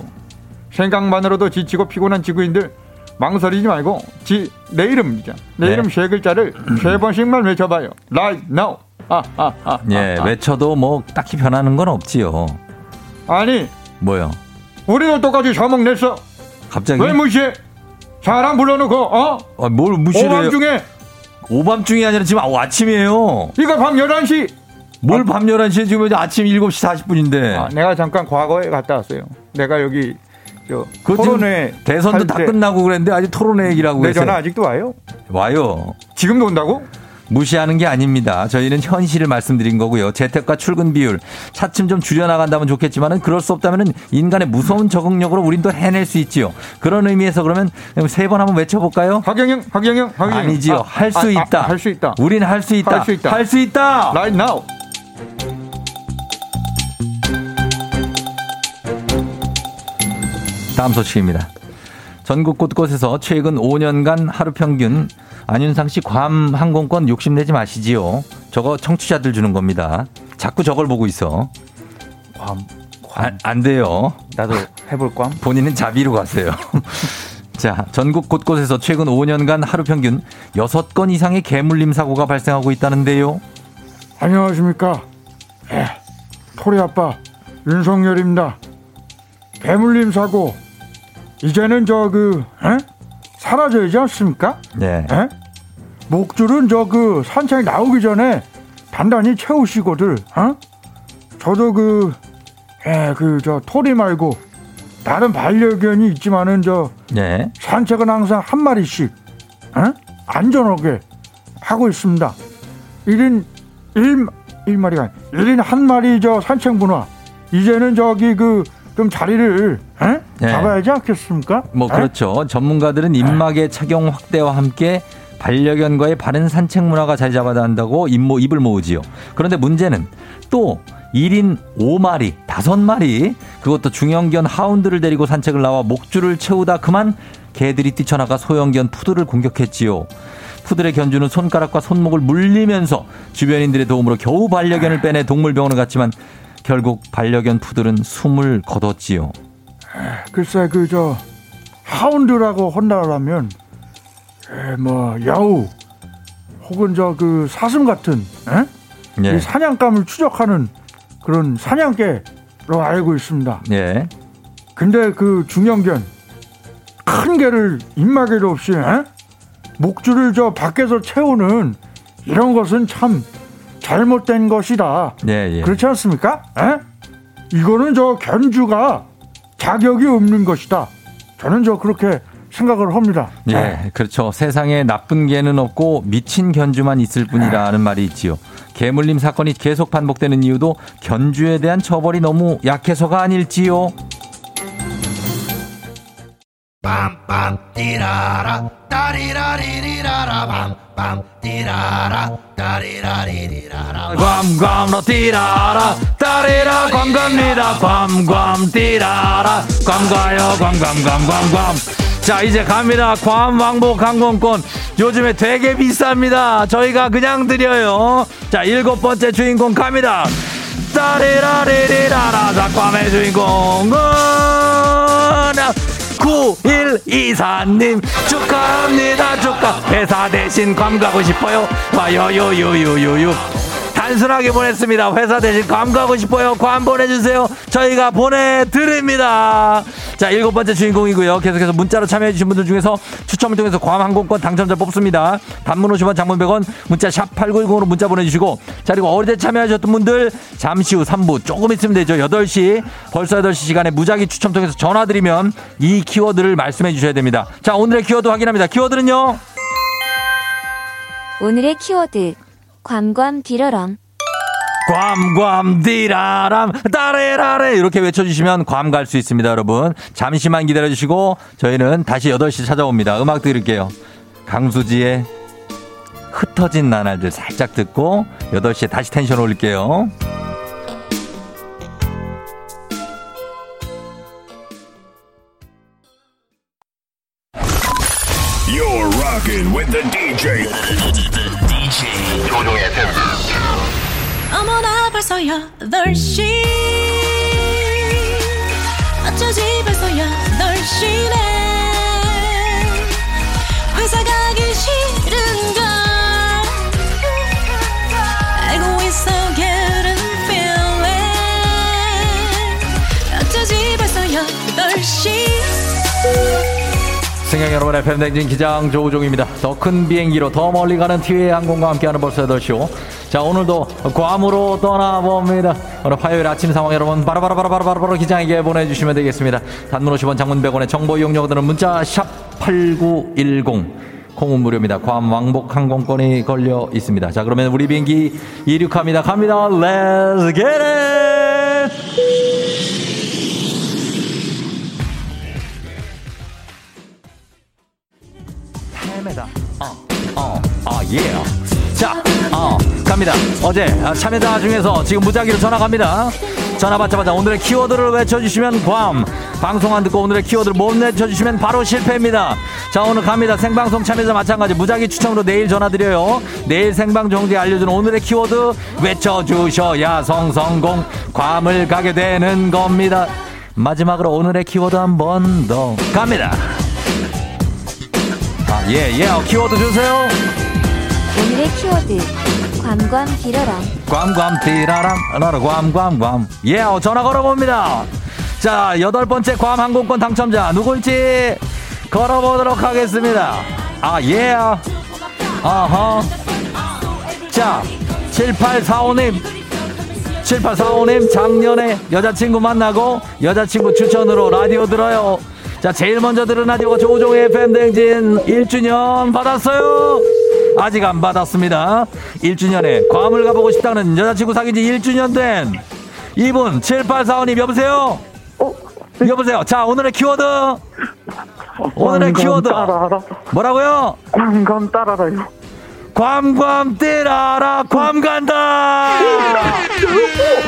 생각만으로도 지치고 피곤한 지구인들 망설이지 말고 지 내 이름이죠 내 네. 이름 세 글자를 세 번씩만 외쳐봐요. Right now. 아, 아, 아, 예, 아, 아. 외쳐도 뭐 딱히 변하는 건 없지요. 아니 뭐요? 우리도 똑같이 자목 냈어. 갑자기? 왜 무시해 사람 불러놓고 어 아, 뭘 무시를? 오밤중에 오밤중이 아니라 지금 아- 아침이에요. 이거 밤 11시 뭘밤 11시에 지금 아침 7시 40분인데. 아, 내가 잠깐 과거에 갔다 왔어요. 내가 여기 저 토론회 대선도 할다때 끝나고 그랬는데 아직 토론회 얘기라고 내 계세요. 전화 아직도 와요? 와요. 지금도 온다고? 무시하는 게 아닙니다. 저희는 현실을 말씀드린 거고요. 재택과 출근 비율 차츰 좀 줄여나간다면 좋겠지만은 그럴 수 없다면은 인간의 무서운 적응력으로 우린 또 해낼 수 있지요. 그런 의미에서 그러면 세 번 한번 외쳐볼까요? 하경영, 하경영, 하경영. 아니지요. 할수 있다. 할수 있다. 우린 할 수 있다. 할 수 있다. 할 수 있다. Right now. 다음 소식입니다. 전국 곳곳에서 최근 5년간 하루 평균 안윤상 씨 괌 항공권 욕심내지 마시지요. 저거 청취자들 주는 겁니다. 자꾸 저걸 보고 있어. 괌, 안, 안 돼요. 나도 해볼 꽝. 본인은 자비로 가세요. 자, 전국 곳곳에서 최근 5년간 하루 평균 6건 이상의 개물림 사고가 발생하고 있다는데요. 안녕하십니까. 예, 토리 아빠 윤석열입니다. 배물림 사고 이제는 저 그 사라져야지 않습니까? 네. 에? 목줄은 저 그 산책에 나오기 전에 단단히 채우시고들, 어? 저도 그, 에, 그, 저, 토리 말고, 다른 반려견이 있지만은 저, 네. 산책은 항상 한 마리씩, 어? 안전하게 하고 있습니다. 1인, 1, 1마리가, 1인 한 마리 저 산책 문화. 이제는 저기 그, 좀 자리를, 에? 네. 잡아야지 않겠습니까? 뭐 에? 그렇죠. 전문가들은 입막의 착용 확대와 함께 반려견과의 바른 산책 문화가 자리 잡아야 한다고 입모, 입을 모으지요. 그런데 문제는 또 1인 5마리, 5마리, 그것도 중형견 하운드를 데리고 산책을 나와 목줄을 채우다 그만 개들이 뛰쳐나가 소형견 푸드를 공격했지요. 푸들의 견주는 손가락과 손목을 물리면서 주변인들의 도움으로 겨우 반려견을 빼내 동물병원을 갔지만 결국 반려견 푸들은 숨을 거뒀지요. 글쎄 그 저 하운드라고 혼나라면 에, 뭐 야우 혹은 저 그 사슴 같은 에? 예. 이 사냥감을 추적하는 그런 사냥개로 알고 있습니다. 예. 근데 그 중형견 큰 개를 입마개도 없이 에? 목줄을 저 밖에서 채우는 이런 것은 참 잘못된 것이다. 예, 예. 그렇지 않습니까? 에? 이거는 저 견주가 자격이 없는 것이다. 저는 저 그렇게 생각을 합니다. 예, 그렇죠. 세상에 나쁜 개는 없고 미친 견주만 있을 뿐이라는 말이 있지요. 개물림 사건이 계속 반복되는 이유도 견주에 대한 처벌이 너무 약해서가 아닐지요. 빰빰 띠라라 따리라리리라라 빰빰 띠라라 따리라리리라라 괌괌로 뛰라라 따리라 괌갑니다 괌괌 뛰라라 괌가요 괌괌괌괌괌 자 이제 갑니다 괌 왕복 항공권 요즘에 되게 비쌉니다 저희가 그냥 드려요 자 일곱 번째 주인공 갑니다 따리라리리라라 자 괌의 주인공은 9124님 축하합니다 축하. 회사 대신 괌 가고 싶어요? 와요요요요요요 단순하게 보냈습니다. 회사 대신 괌 가고 싶어요. 괌 보내주세요. 저희가 보내드립니다. 자, 일곱 번째 주인공이고요. 계속해서 문자로 참여해주신 분들 중에서 추첨을 통해서 괌 항공권 당첨자 뽑습니다. 단문 50원, 장문 100원, 문자 샵 8910으로 문자 보내주시고. 자, 그리고 어제 참여하셨던 분들 잠시 후 3부 조금 있으면 되죠. 8시, 벌써 8시 시간에 무작위 추첨 통해서 전화드리면 이 키워드를 말씀해 주셔야 됩니다. 자, 오늘의 키워드 확인합니다. 키워드는요? 오늘의 키워드 괌괌 디러럼 괌괌 디라람 따레라레! 이렇게 외쳐주시면 괌 갈 수 있습니다 여러분. 잠시만 기다려주시고 저희는 다시 8시 찾아옵니다. 음악 들을게요. 강수지의 흩어진 나날들 살짝 듣고 8시에 다시 텐션 올릴게요. You're rocking with the DJ. DJ 조종의 FM. 어머나 벌써 8시 어쩌지 벌써 8시네 회사 가기 싫은걸. 알고 있어 getting feeling. 어쩌지 벌써 8시 승객 여러분의 팬댕진 기장 조우종입니다. 더 큰 비행기로 더 멀리 가는 티웨이 항공과 함께하는 벌써 8시오. 자, 오늘도 괌으로 떠나봅니다. 오늘 화요일 아침 상황 여러분 바로바로바로바로바로 기장에게 보내주시면 되겠습니다. 단문 50원 장문 100원의 정보 이용료들은 문자 샵 8910. 콩은 무료입니다. 괌 왕복 항공권이 걸려 있습니다. 자, 그러면 우리 비행기 이륙합니다. 갑니다. Let's get it! 참여다. 어, 어, 어, 예. 자, 어, 갑니다. 어제 아, 참여자 중에서 지금 무작위로 전화 갑니다. 전화 받자마자 오늘의 키워드를 외쳐주시면 괌. 방송 안 듣고 오늘의 키워드를 못 외쳐주시면 바로 실패입니다. 자, 오늘 갑니다. 생방송 참여자 마찬가지 무작위 추첨으로 내일 전화드려요. 내일 생방 종지에 알려주는 오늘의 키워드 외쳐주셔야 성성공. 괌을 가게 되는 겁니다. 마지막으로 오늘의 키워드 한 번 더 갑니다. 아, 예, 예. 어, 키워드 주세요. 오늘의 키워드 괌괌 디러럼 괌괌 디라람. 나라 괌괌괌. 예 어, 전화 걸어봅니다. 자 여덟 번째 괌 항공권 당첨자 누굴지 걸어보도록 하겠습니다. 아예 아하. 자 7845님. 7845님 작년에 여자친구 만나고 여자친구 추천으로 라디오 들어요 자 제일 먼저 들은 라디오가 조종의 팬댕진 1주년 받았어요. 아직 안 받았습니다. 1주년에 괌을 가보고 싶다는 여자친구 사귄 지 1주년 된 이분 7845님 여보세요? 여보세요? 자 오늘의 키워드. 오늘의 키워드. 뭐라고요? 꽝꽝 따라라요. 괌괌 띠라라 괌 간다.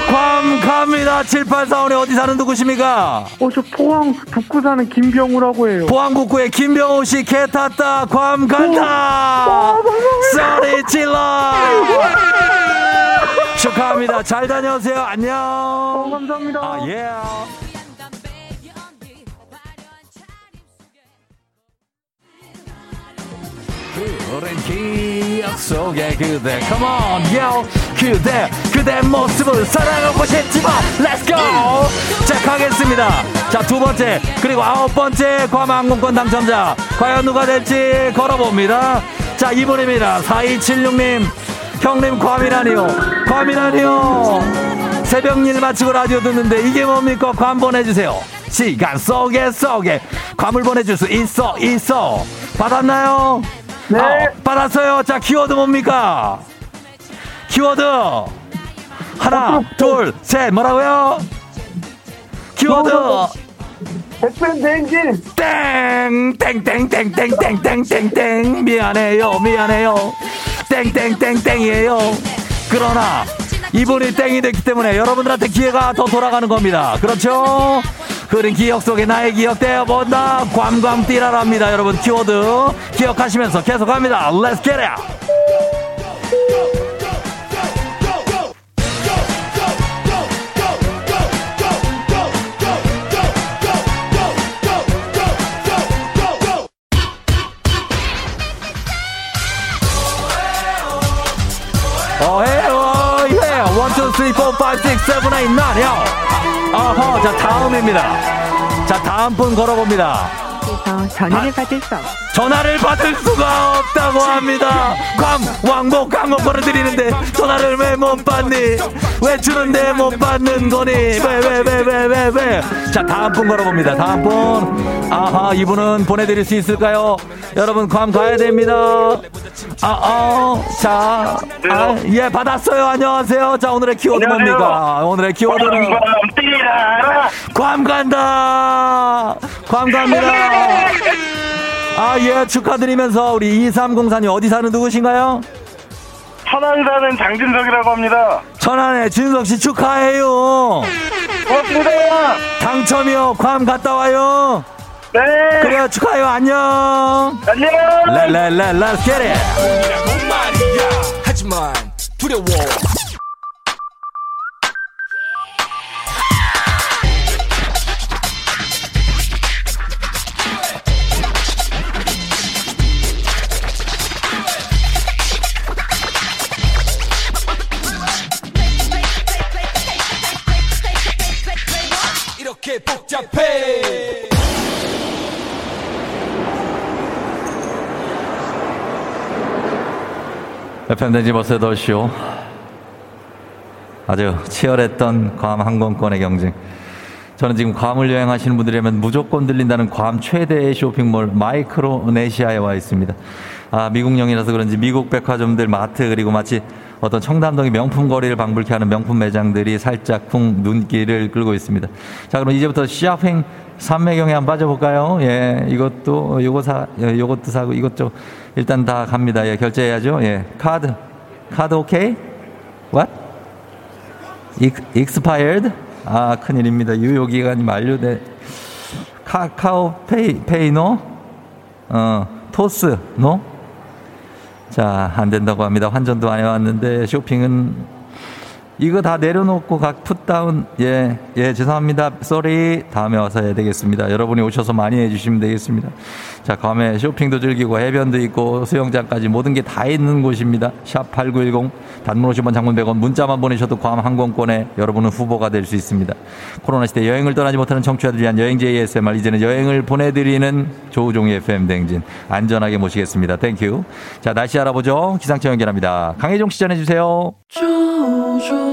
괌 갑니다. 7845님 어디 사는 누구십니까? 어, 저 포항 북구 사는 김병우라고 해요. 포항 북구의 김병호 씨개 탔다. 괌 간다. 소리 질러. 축하합니다. 잘 다녀오세요. 안녕. 어, 감사합니다. 아, 예. 오랜 기억 속에 그대. Come on yo 그대. 그대 모습을 사랑하고 싶지만 Let's go. 자 가겠습니다. 자 두 번째 그리고 아홉 번째 괌항공권 당첨자. 과연 누가 될지 걸어봅니다. 자 이분입니다. 4276님. 형님 괌이라니요. 괌이라니요. 새벽 일 마치고 라디오 듣는데 이게 뭡니까? 괌 보내주세요. 시간 속에 속에. 괌을 보내줄 수 있어 있어. 받았나요? 네. 받았어요. 자 키워드 뭡니까? 키워드. 하나 둘 셋. 뭐라고요? 키워드. FM 대행진. 땡땡 땡 땡 땡 땡 땡 땡. 미안해요 미안해요. 땡 땡 땡 땡이에요. 그러나 이분이 땡이 됐기 때문에 여러분들한테 기회가 더 돌아가는 겁니다. 그렇죠? 흐린 기억 속에 나의 기억 떼어본다. 괌괌 띠라랍니다. 여러분 키워드 기억하시면서 계속합니다. Let's get it. 어헤 2, 3, 4, 5, 6, 7, 8, 9, 요 아하, 자, 다음입니다. 자, 다음 분 걸어봅니다. 어, 전화를 아, 받을 수 없. 전화를 받을 수가 없다고 합니다. 광, 왕복 광고 보내드리는데 전화를 왜 못 받니? 왜 주는데 못 받는 거니? 왜, 왜, 왜, 왜, 왜, 왜? 자, 다음 분 걸어봅니다. 다음 분. 아하, 이분은 보내드릴 수 있을까요? 여러분, 괌 가야 됩니다. 아, 어, 자, 아, 예, 받았어요. 안녕하세요. 자, 오늘의 키워드 뭡니까? 오늘의 키워드는 괌 간다! 괌 갑니다! 아, 예, 축하드리면서 우리 2304님 어디 사는 누구신가요? 천안 사는 장진석이라고 합니다. 천안에 진석 씨 축하해요. 고맙습니다. 당첨이요. 괌 갔다 와요. 네. 그래요. 축하해요. 안녕. 안녕. 랄랄랄, let's get it. 하지만 두려워 FM 대행진 버스 더쇼. 아주 치열했던 괌 항공권의 경쟁. 저는 지금 괌을 여행하시는 분들이라면 무조건 들린다는 괌 최대의 쇼핑몰 마이크로네시아에 와 있습니다. 아, 미국령이라서 그런지 미국 백화점들 마트 그리고 마치 어떤 청담동의 명품 거리를 방불케 하는 명품 매장들이 살짝 쿵 눈길을 끌고 있습니다. 자, 그럼 이제부터 쇼핑 삼매경에 한번 빠져볼까요? 예, 이것도, 요거 사, 예, 요것도 사고, 이것도 일단 다 갑니다. 예, 결제해야죠. 예, 카드. 카드 오케이? What? 익, expired? 아, 큰일입니다. 유효 기간이 만료돼. 카카오 페이, 페이 no? 어, 토스 no? 자, 안 된다고 합니다. 환전도 안 해왔는데 쇼핑은 이거 다 내려놓고 각 put down 예, 예, 죄송합니다. sorry. 다음에 와서 해야 되겠습니다. 여러분이 오셔서 많이 해 주시면 되겠습니다. 자, 괌에 쇼핑도 즐기고 해변도 있고 수영장까지 모든 게 다 있는 곳입니다. 샵 8910 단문 50원 장문 100원 문자만 보내셔도 괌 항공권에 여러분은 후보가 될 수 있습니다. 코로나 시대 여행을 떠나지 못하는 청취자들 위한 여행지 ASMR 이제는 여행을 보내 드리는 조우종의 FM 대행진 안전하게 모시겠습니다. Thank you. 자, 날씨 알아보죠. 기상청 연결합니다. 강혜종 대행진 Good morning 우리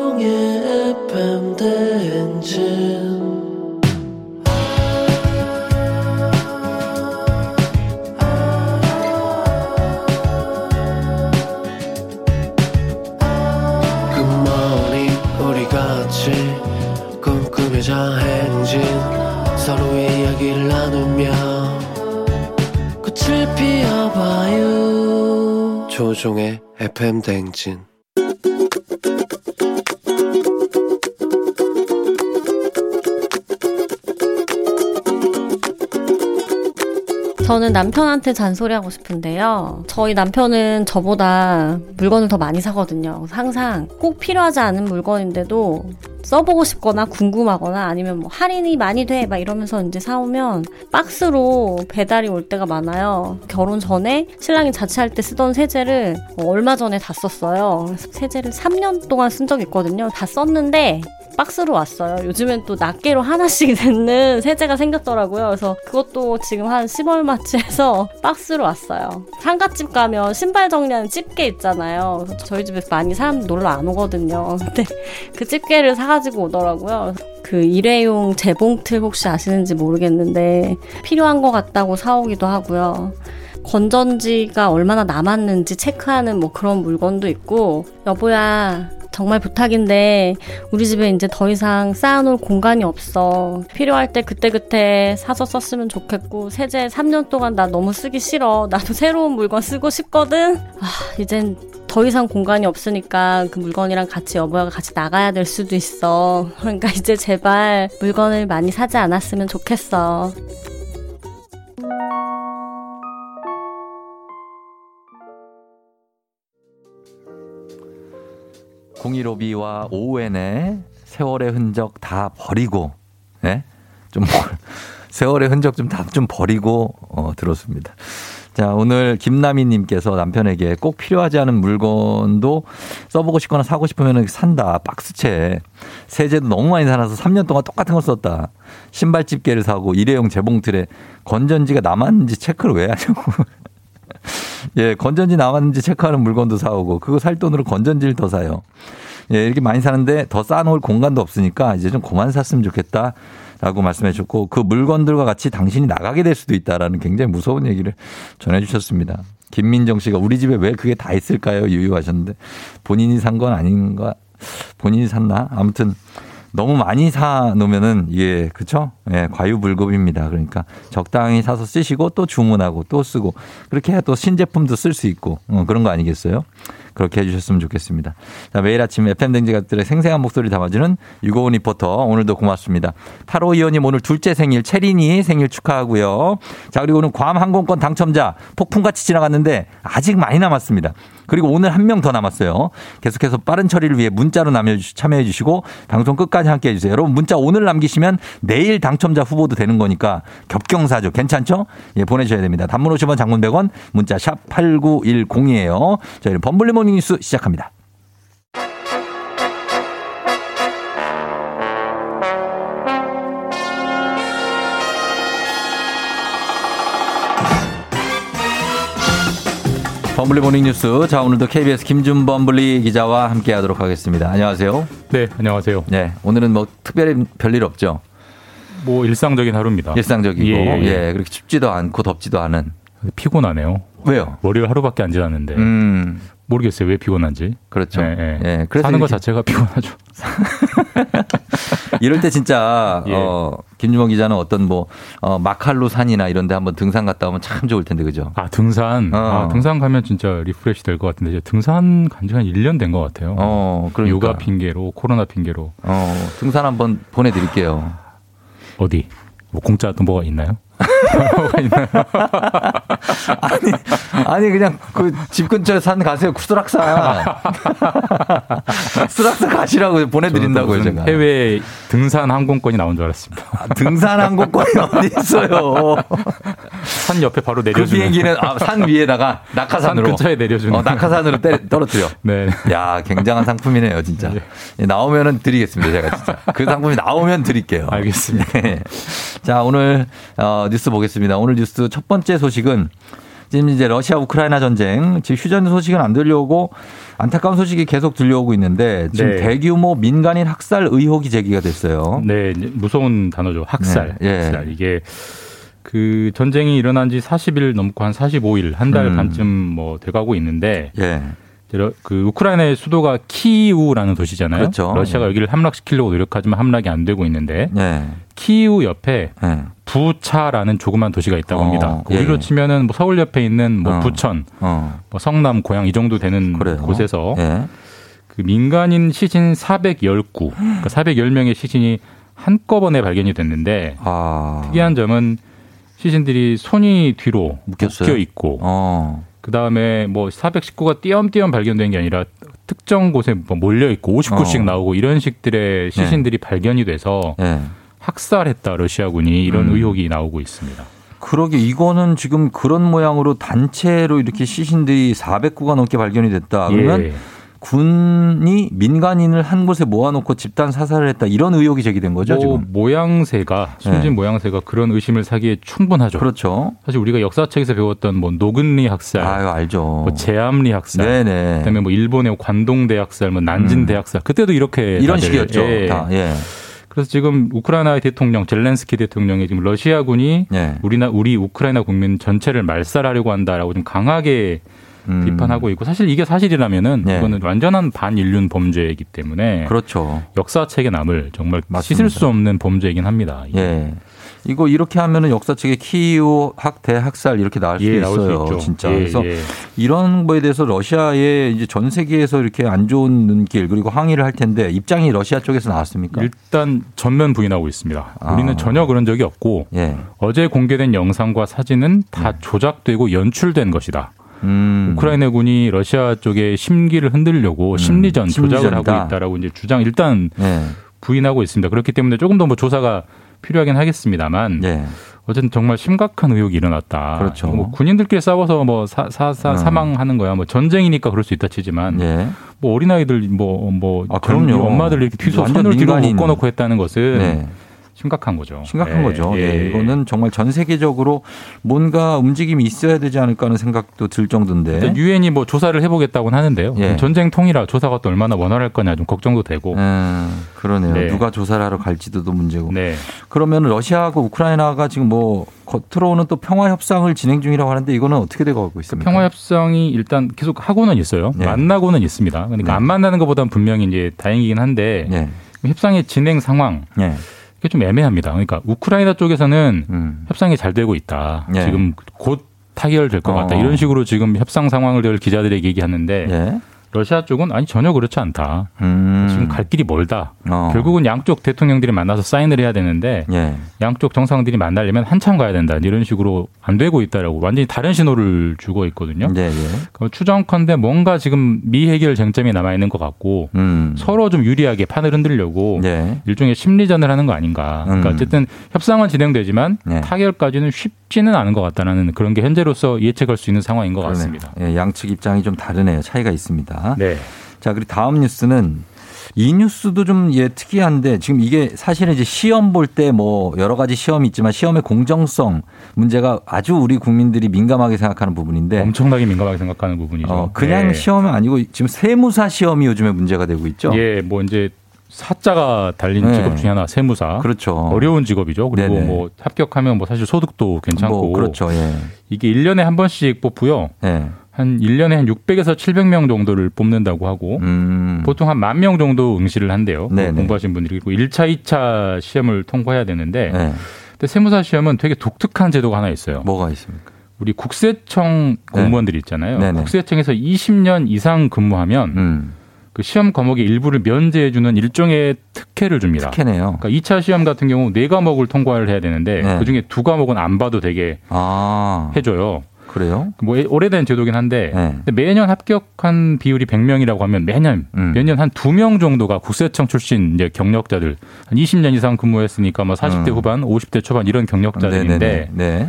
피워봐요. 조종의 FM 대행진 저는 남편한테 잔소리하고 싶은데요. 저희 남편은 저보다 물건을 더 많이 사거든요. 항상 꼭 필요하지 않은 물건인데도 써보고 싶거나 궁금하거나 아니면 뭐 할인이 많이 돼 막 이러면서 이제 사오면 박스로 배달이 올 때가 많아요. 결혼 전에 신랑이 자취할 때 쓰던 세제를 얼마 전에 다 썼어요. 세제를 3년 동안 쓴 적이 있거든요. 다 썼는데 박스로 왔어요. 요즘엔 또 낱개로 하나씩 넣는 세제가 생겼더라고요. 그래서 그것도 지금 한 10얼마치 해서 박스로 왔어요. 상가집 가면 신발 정리하는 집게 있잖아요. 저희 집에 많이 사람 놀러 안 오거든요. 근데 그 집게를 사가지고 오더라고요. 그 일회용 재봉틀 혹시 아시는지 모르겠는데 필요한 것 같다고 사오기도 하고요. 건전지가 얼마나 남았는지 체크하는 뭐 그런 물건도 있고 여보야 정말 부탁인데 우리 집에 이제 더 이상 쌓아놓을 공간이 없어. 필요할 때 그때그때 사서 썼으면 좋겠고 세제 3년 동안 나 너무 쓰기 싫어. 나도 새로운 물건 쓰고 싶거든. 아, 이젠 더 이상 공간이 없으니까 그 물건이랑 같이 여보가 같이 나가야 될 수도 있어. 그러니까 이제 제발 물건을 많이 사지 않았으면 좋겠어. 015B와 오웬의 세월의 흔적 다 버리고, 예? 좀, 세월의 흔적 좀 다좀 버리고, 어, 들었습니다. 자, 오늘 김나미님께서 남편에게 꼭 필요하지 않은 물건도 써보고 싶거나 사고 싶으면 산다. 박스채. 세제도 너무 많이 사놔서 3년 동안 똑같은 걸 썼다. 신발 집게를 사고 일회용 재봉틀에 건전지가 남았는지 체크를 왜 하냐고. 예, 건전지 남았는지 체크하는 물건도 사오고 그거 살 돈으로 건전지를 더 사요. 예, 이렇게 많이 사는데 더 쌓아놓을 공간도 없으니까 이제 좀 그만 샀으면 좋겠다. 라고 말씀해 주셨고 그 물건들과 같이 당신이 나가게 될 수도 있다라는 굉장히 무서운 얘기를 전해 주셨습니다. 김민정 씨가 우리 집에 왜 그게 다 있을까요? 유유하셨는데 본인이 산 건 아닌가? 본인이 샀나? 아무튼 너무 많이 사 놓으면은 이게 그쵸? 예, 과유불급입니다. 그러니까 적당히 사서 쓰시고 또 주문하고 또 쓰고 그렇게 해야 또 신제품도 쓸 수 있고 어, 그런 거 아니겠어요? 그렇게 해주셨으면 좋겠습니다. 자, 매일 아침 FM댕지가들의 생생한 목소리 담아주는 유고은 리포터 오늘도 고맙습니다. 8호 이원님 오늘 둘째 생일 체린이 생일 축하하고요. 자 그리고 오늘 괌 항공권 당첨자 폭풍같이 지나갔는데 아직 많이 남았습니다. 그리고 오늘 한 명 더 남았어요. 계속해서 빠른 처리를 위해 문자로 참여해 주시고 방송 끝까지 함께 해주세요. 여러분 문자 오늘 남기시면 내일 당첨자 후보도 되는 거니까 겹경사죠. 괜찮죠? 예, 보내주셔야 됩니다. 단문 50원 장문 100원 문자 샵 8910이에요. 저희는 범블리 모닝 뉴스 시작합니다. 범블리 모닝 뉴스. 자, 오늘도 KBS 김준범블리 기자와 함께 하도록 하겠습니다. 안녕하세요. 네, 안녕하세요. 네, 오늘은 뭐 특별히 별일 없죠? 뭐 일상적인 하루입니다. 일상적이고, 예, 예, 예. 그렇게 춥지도 않고 덥지도 않은. 피곤하네요. 왜요? 월요일 하루밖에 안 지났는데 음, 모르겠어요 왜 피곤한지. 그렇죠. 예, 예. 예, 그래서 사는 것 자체가 피곤하죠. 이럴 때 진짜, 예. 어, 김준범 기자는 어떤 뭐, 어, 마칼루 산이나 이런 데 한번 등산 갔다 오면 참 좋을 텐데, 그죠? 아 등산. 어. 아, 등산 가면 진짜 refresh 될 것 같은데 이제 등산 간 지 한 1년 된 것 같아요. 어, 그러니까. 요가 핑계로 코로나 핑계로 어, 등산 한번 보내 드릴게요. 어디? 뭐 공짜 또 뭐가 있나요? 아니 그냥 그 집 근처 산 가세요. 수락산 수락산 가시라고 보내드린다고요 제가. 해외 등산 항공권이 나온 줄 알았습니다. 등산 항공권이 어디 있어요? 산 옆에 바로 그 내려주는. 비행기는 아, 산 위에다가 낙하산으로. 산 근처에 내려주는. 어, 낙하산으로 때, 떨어뜨려. 네. 야 굉장한 상품이네요 진짜. 예, 나오면은 드리겠습니다 제가 진짜. 그 상품이 나오면 드릴게요. 알겠습니다. 네. 자 오늘 어, 뉴스 보겠습니다 오늘 뉴스 첫 번째 소식은 지금 이제 러시아 우크라이나 전쟁 지금 휴전 소식은 안 들려오고 안타까운 소식이 계속 들려오고 있는데 지금 네. 대규모 민간인 학살 의혹이 제기가 됐어요. 네, 무서운 단어죠. 학살. 네, 예. 학살. 이게 그 전쟁이 일어난 지 40일 넘고 한 45일, 한달 음. 반쯤 뭐 돼가고 있는데 예. 그 우크라이나의 수도가 키이우라는 도시잖아요. 그렇죠. 러시아가 여기를 함락시키려고 노력하지만 함락이 안 되고 있는데 예. 키이우 옆에 예. 부차라는 조그만 도시가 있다고 어, 합니다. 예, 우리로 예. 치면은 뭐 서울 옆에 있는 뭐 어. 부천, 어. 뭐 성남, 고양 이 정도 되는 그래요. 곳에서 예. 그 민간인 시신 410구, 그러니까 410명의 시신이 한꺼번에 발견이 됐는데 아. 특이한 점은 시신들이 손이 뒤로? 묶여 있고 어. 그 다음에 뭐 419가 띄엄띄엄 발견된 게 아니라 특정 곳에 뭐 몰려 있고 50구씩 어. 나오고 이런 식들의 시신들이 발견이 돼서 예. 학살했다 러시아군이 이런 음. 의혹이 나오고 있습니다. 그러게 이거는 지금 그런 모양으로 단체로 이렇게 시신들이 400구가 넘게 발견이 됐다. 그러면 예. 군이 민간인을 한 곳에 모아놓고 집단 사살을 했다. 이런 의혹이 제기된 거죠, 뭐 지금. 모양새가 숨진 네. 모양새가 그런 의심을 사기에 충분하죠. 그렇죠. 사실 우리가 역사책에서 배웠던 뭐 노근리 학살, 아유, 알죠. 뭐 제암리 학살, 네네. 그다음에 뭐 일본의 관동대 학살, 뭐 난진대 음. 학살 그때도 이렇게 이런 식이었죠. 예. 다. 예. 그래서 지금 우크라이나의 대통령 젤렌스키 대통령이 지금 러시아군이 예. 우리나 우리 우크라이나 국민 전체를 말살하려고 한다라고 좀 강하게 음. 비판하고 있고 사실 이게 사실이라면은 예. 이거는 완전한 반인륜 범죄이기 때문에 그렇죠. 역사책에 남을 정말 맞습니다. 씻을 수 없는 범죄이긴 합니다. 예. 이거 이렇게 하면은 역사책에 키이우 학대 학살 이렇게 나올 수도 예, 수 있어요. 있죠. 진짜. 예, 그래서 예. 이런 거에 대해서 러시아의 이제 전 세계에서 이렇게 안 좋은 눈길 그리고 항의를 할 텐데 입장이 러시아 쪽에서 나왔습니까? 일단 전면 부인하고 있습니다. 아. 우리는 전혀 그런 적이 없고 예. 어제 공개된 영상과 사진은 다 조작되고 연출된 것이다. 음. 우크라이나 군이 러시아 쪽의 심기를 흔들려고 심리전 조작을 심리전이다. 하고 있다라고 이제 주장 일단 예. 부인하고 있습니다. 그렇기 때문에 조금 더 뭐 조사가 필요하긴 하겠습니다만 예. 어쨌든 정말 심각한 의혹이 일어났다. 그렇죠. 뭐 군인들끼리 싸워서 뭐 사, 사, 사, 음. 사망하는 거야. 뭐 전쟁이니까 그럴 수 있다 치지만 예. 뭐 어린아이들 뭐, 뭐 아, 그럼요. 엄마들 이렇게 완전 손을 뒤로 민간인. 묶어 놓고 했다는 것은 네. 심각한 거죠. 심각한 예, 거죠. 예, 예, 예. 이거는 정말 전 세계적으로 뭔가 움직임이 있어야 되지 않을까 하는 생각도 들 정도인데. 유엔이 뭐 조사를 해보겠다고는 하는데요. 예. 전쟁 통이라 조사가 또 얼마나 원활할 거냐 좀 걱정도 되고. 음, 그러네요. 네. 누가 조사를 하러 갈지도 또 문제고. 네. 그러면 러시아하고 우크라이나가 지금 뭐 겉으로는 또 평화 협상을 진행 중이라고 하는데 이거는 어떻게 되고 가고 있습니까? 평화 협상이 일단 계속 하고는 있어요. 예. 만나고는 있습니다. 그러니까 네. 안 만나는 것보다는 분명히 이제 다행이긴 한데 예. 협상의 진행 상황 예. 이게 좀 애매합니다. 그러니까 우크라이나 쪽에서는 음. 협상이 잘 되고 있다. 예. 지금 곧 타결될 것 같다. 어. 이런 식으로 지금 협상 상황을 늘 기자들에게 얘기하는데 예. 러시아 쪽은 아니 전혀 그렇지 않다. 음. 지금 갈 길이 멀다. 어. 결국은 양쪽 대통령들이 만나서 사인을 해야 되는데 예. 양쪽 정상들이 만나려면 한참 가야 된다. 이런 식으로 안 되고 있다라고 완전히 다른 신호를 주고 있거든요. 예, 예. 그 추정컨대 뭔가 지금 미해결 쟁점이 남아 있는 것 같고 음. 서로 좀 유리하게 판을 흔들려고 예. 일종의 심리전을 하는 거 아닌가. 그러니까 음. 어쨌든 협상은 진행되지만 네. 타결까지는 쉽 지는 않은 것 같다는 그런 게 현재로서 예측할 수 있는 상황인 것 그러네요. 같습니다. 예, 양측 입장이 좀 다르네요. 차이가 있습니다. 네. 자, 그리고 다음 뉴스는 이 뉴스도 좀 예, 특이한데 지금 이게 사실은 이제 시험 볼 때 뭐 여러 가지 시험이 있지만 시험의 공정성 문제가 아주 우리 국민들이 민감하게 생각하는 부분인데 엄청나게 민감하게 생각하는 부분이죠. 어, 그냥 네. 시험이 아니고 지금 세무사 시험이 요즘에 문제가 되고 있죠. 예, 뭐 이제 사자가 달린 네. 직업 중에 하나 세무사. 그렇죠. 어려운 직업이죠. 그리고 네네. 뭐 합격하면 뭐 사실 소득도 괜찮고 뭐 그렇죠. 예. 이게 1년에 한 번씩 뽑고요. 예. 한 1년에 한 600에서 700명 정도를 뽑는다고 하고 음. 보통 한 만 명 정도 응시를 한대요. 네네. 공부하신 분들이 그리고 1차, 2차 시험을 통과해야 되는데 네. 근데 세무사 시험은 되게 독특한 제도가 하나 있어요. 뭐가 있습니까? 우리 국세청 공무원들이 있잖아요. 네네. 국세청에서 20년 이상 근무하면 음. 그 시험 과목의 일부를 면제해 주는 일종의 특혜를 줍니다. 특혜네요. 그러니까 2차 시험 같은 경우 네 과목을 통과를 해야 되는데 네. 그중에 두 과목은 안 봐도 되게 아. 해 줘요. 그래요? 뭐 오래된 제도긴 한데 네. 매년 합격한 비율이 100명이라고 하면 매년 음. 매년 한 두 명 정도가 국세청 출신 이제 경력자들 한 20년 이상 근무했으니까 뭐 40대 음. 후반, 50대 초반 이런 경력자들인데 네네네. 네.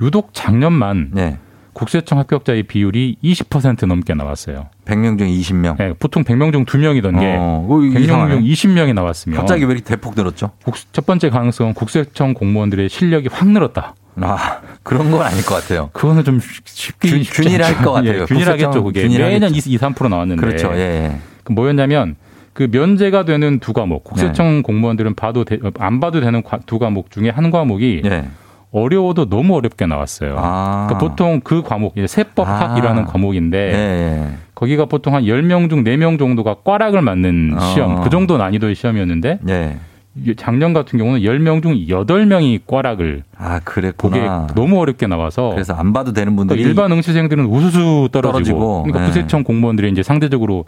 유독 작년만 네. 국세청 합격자의 비율이 20% 넘게 나왔어요. 100명 중에 20명. 네, 보통 100명 중 2명이던 게 어, 그거 100명 이상하네. 중 20명이 나왔으면 갑자기 왜 이렇게 대폭 늘었죠? 국- 첫 번째 가능성은 국세청 공무원들의 실력이 확 늘었다. 아, 그런 건 아닐 것 같아요. 그거는 좀 쉽게 균- 균일할. 것 같아요. 예, 균일하겠죠. 그게 균일하겠죠. 매년 2, 3% 나왔는데. 그렇죠. 예, 예. 그 뭐였냐면 그 면제가 되는 두 과목 국세청 네. 공무원들은 봐도 되- 안 봐도 되는 과- 두 과목 중에 한 과목이 예. 어려워도 너무 어렵게 나왔어요. 아. 그러니까 보통 그 과목 이제 세법학이라는 아. 과목인데 예, 예. 거기가 보통 한 10명 중 4명 정도가 꽈락을 맞는 어. 시험 그 정도 난이도의 시험이었는데 예. 이게 작년 같은 경우는 10명 중 8명이 꽈락을 아, 그랬구나. 너무 어렵게 나와서 그래서 안 봐도 되는 그러니까 분들이 일반 응시생들은 우수수 떨어지고, 떨어지고, 그러니까 네. 국세청 공무원들이 이제 상대적으로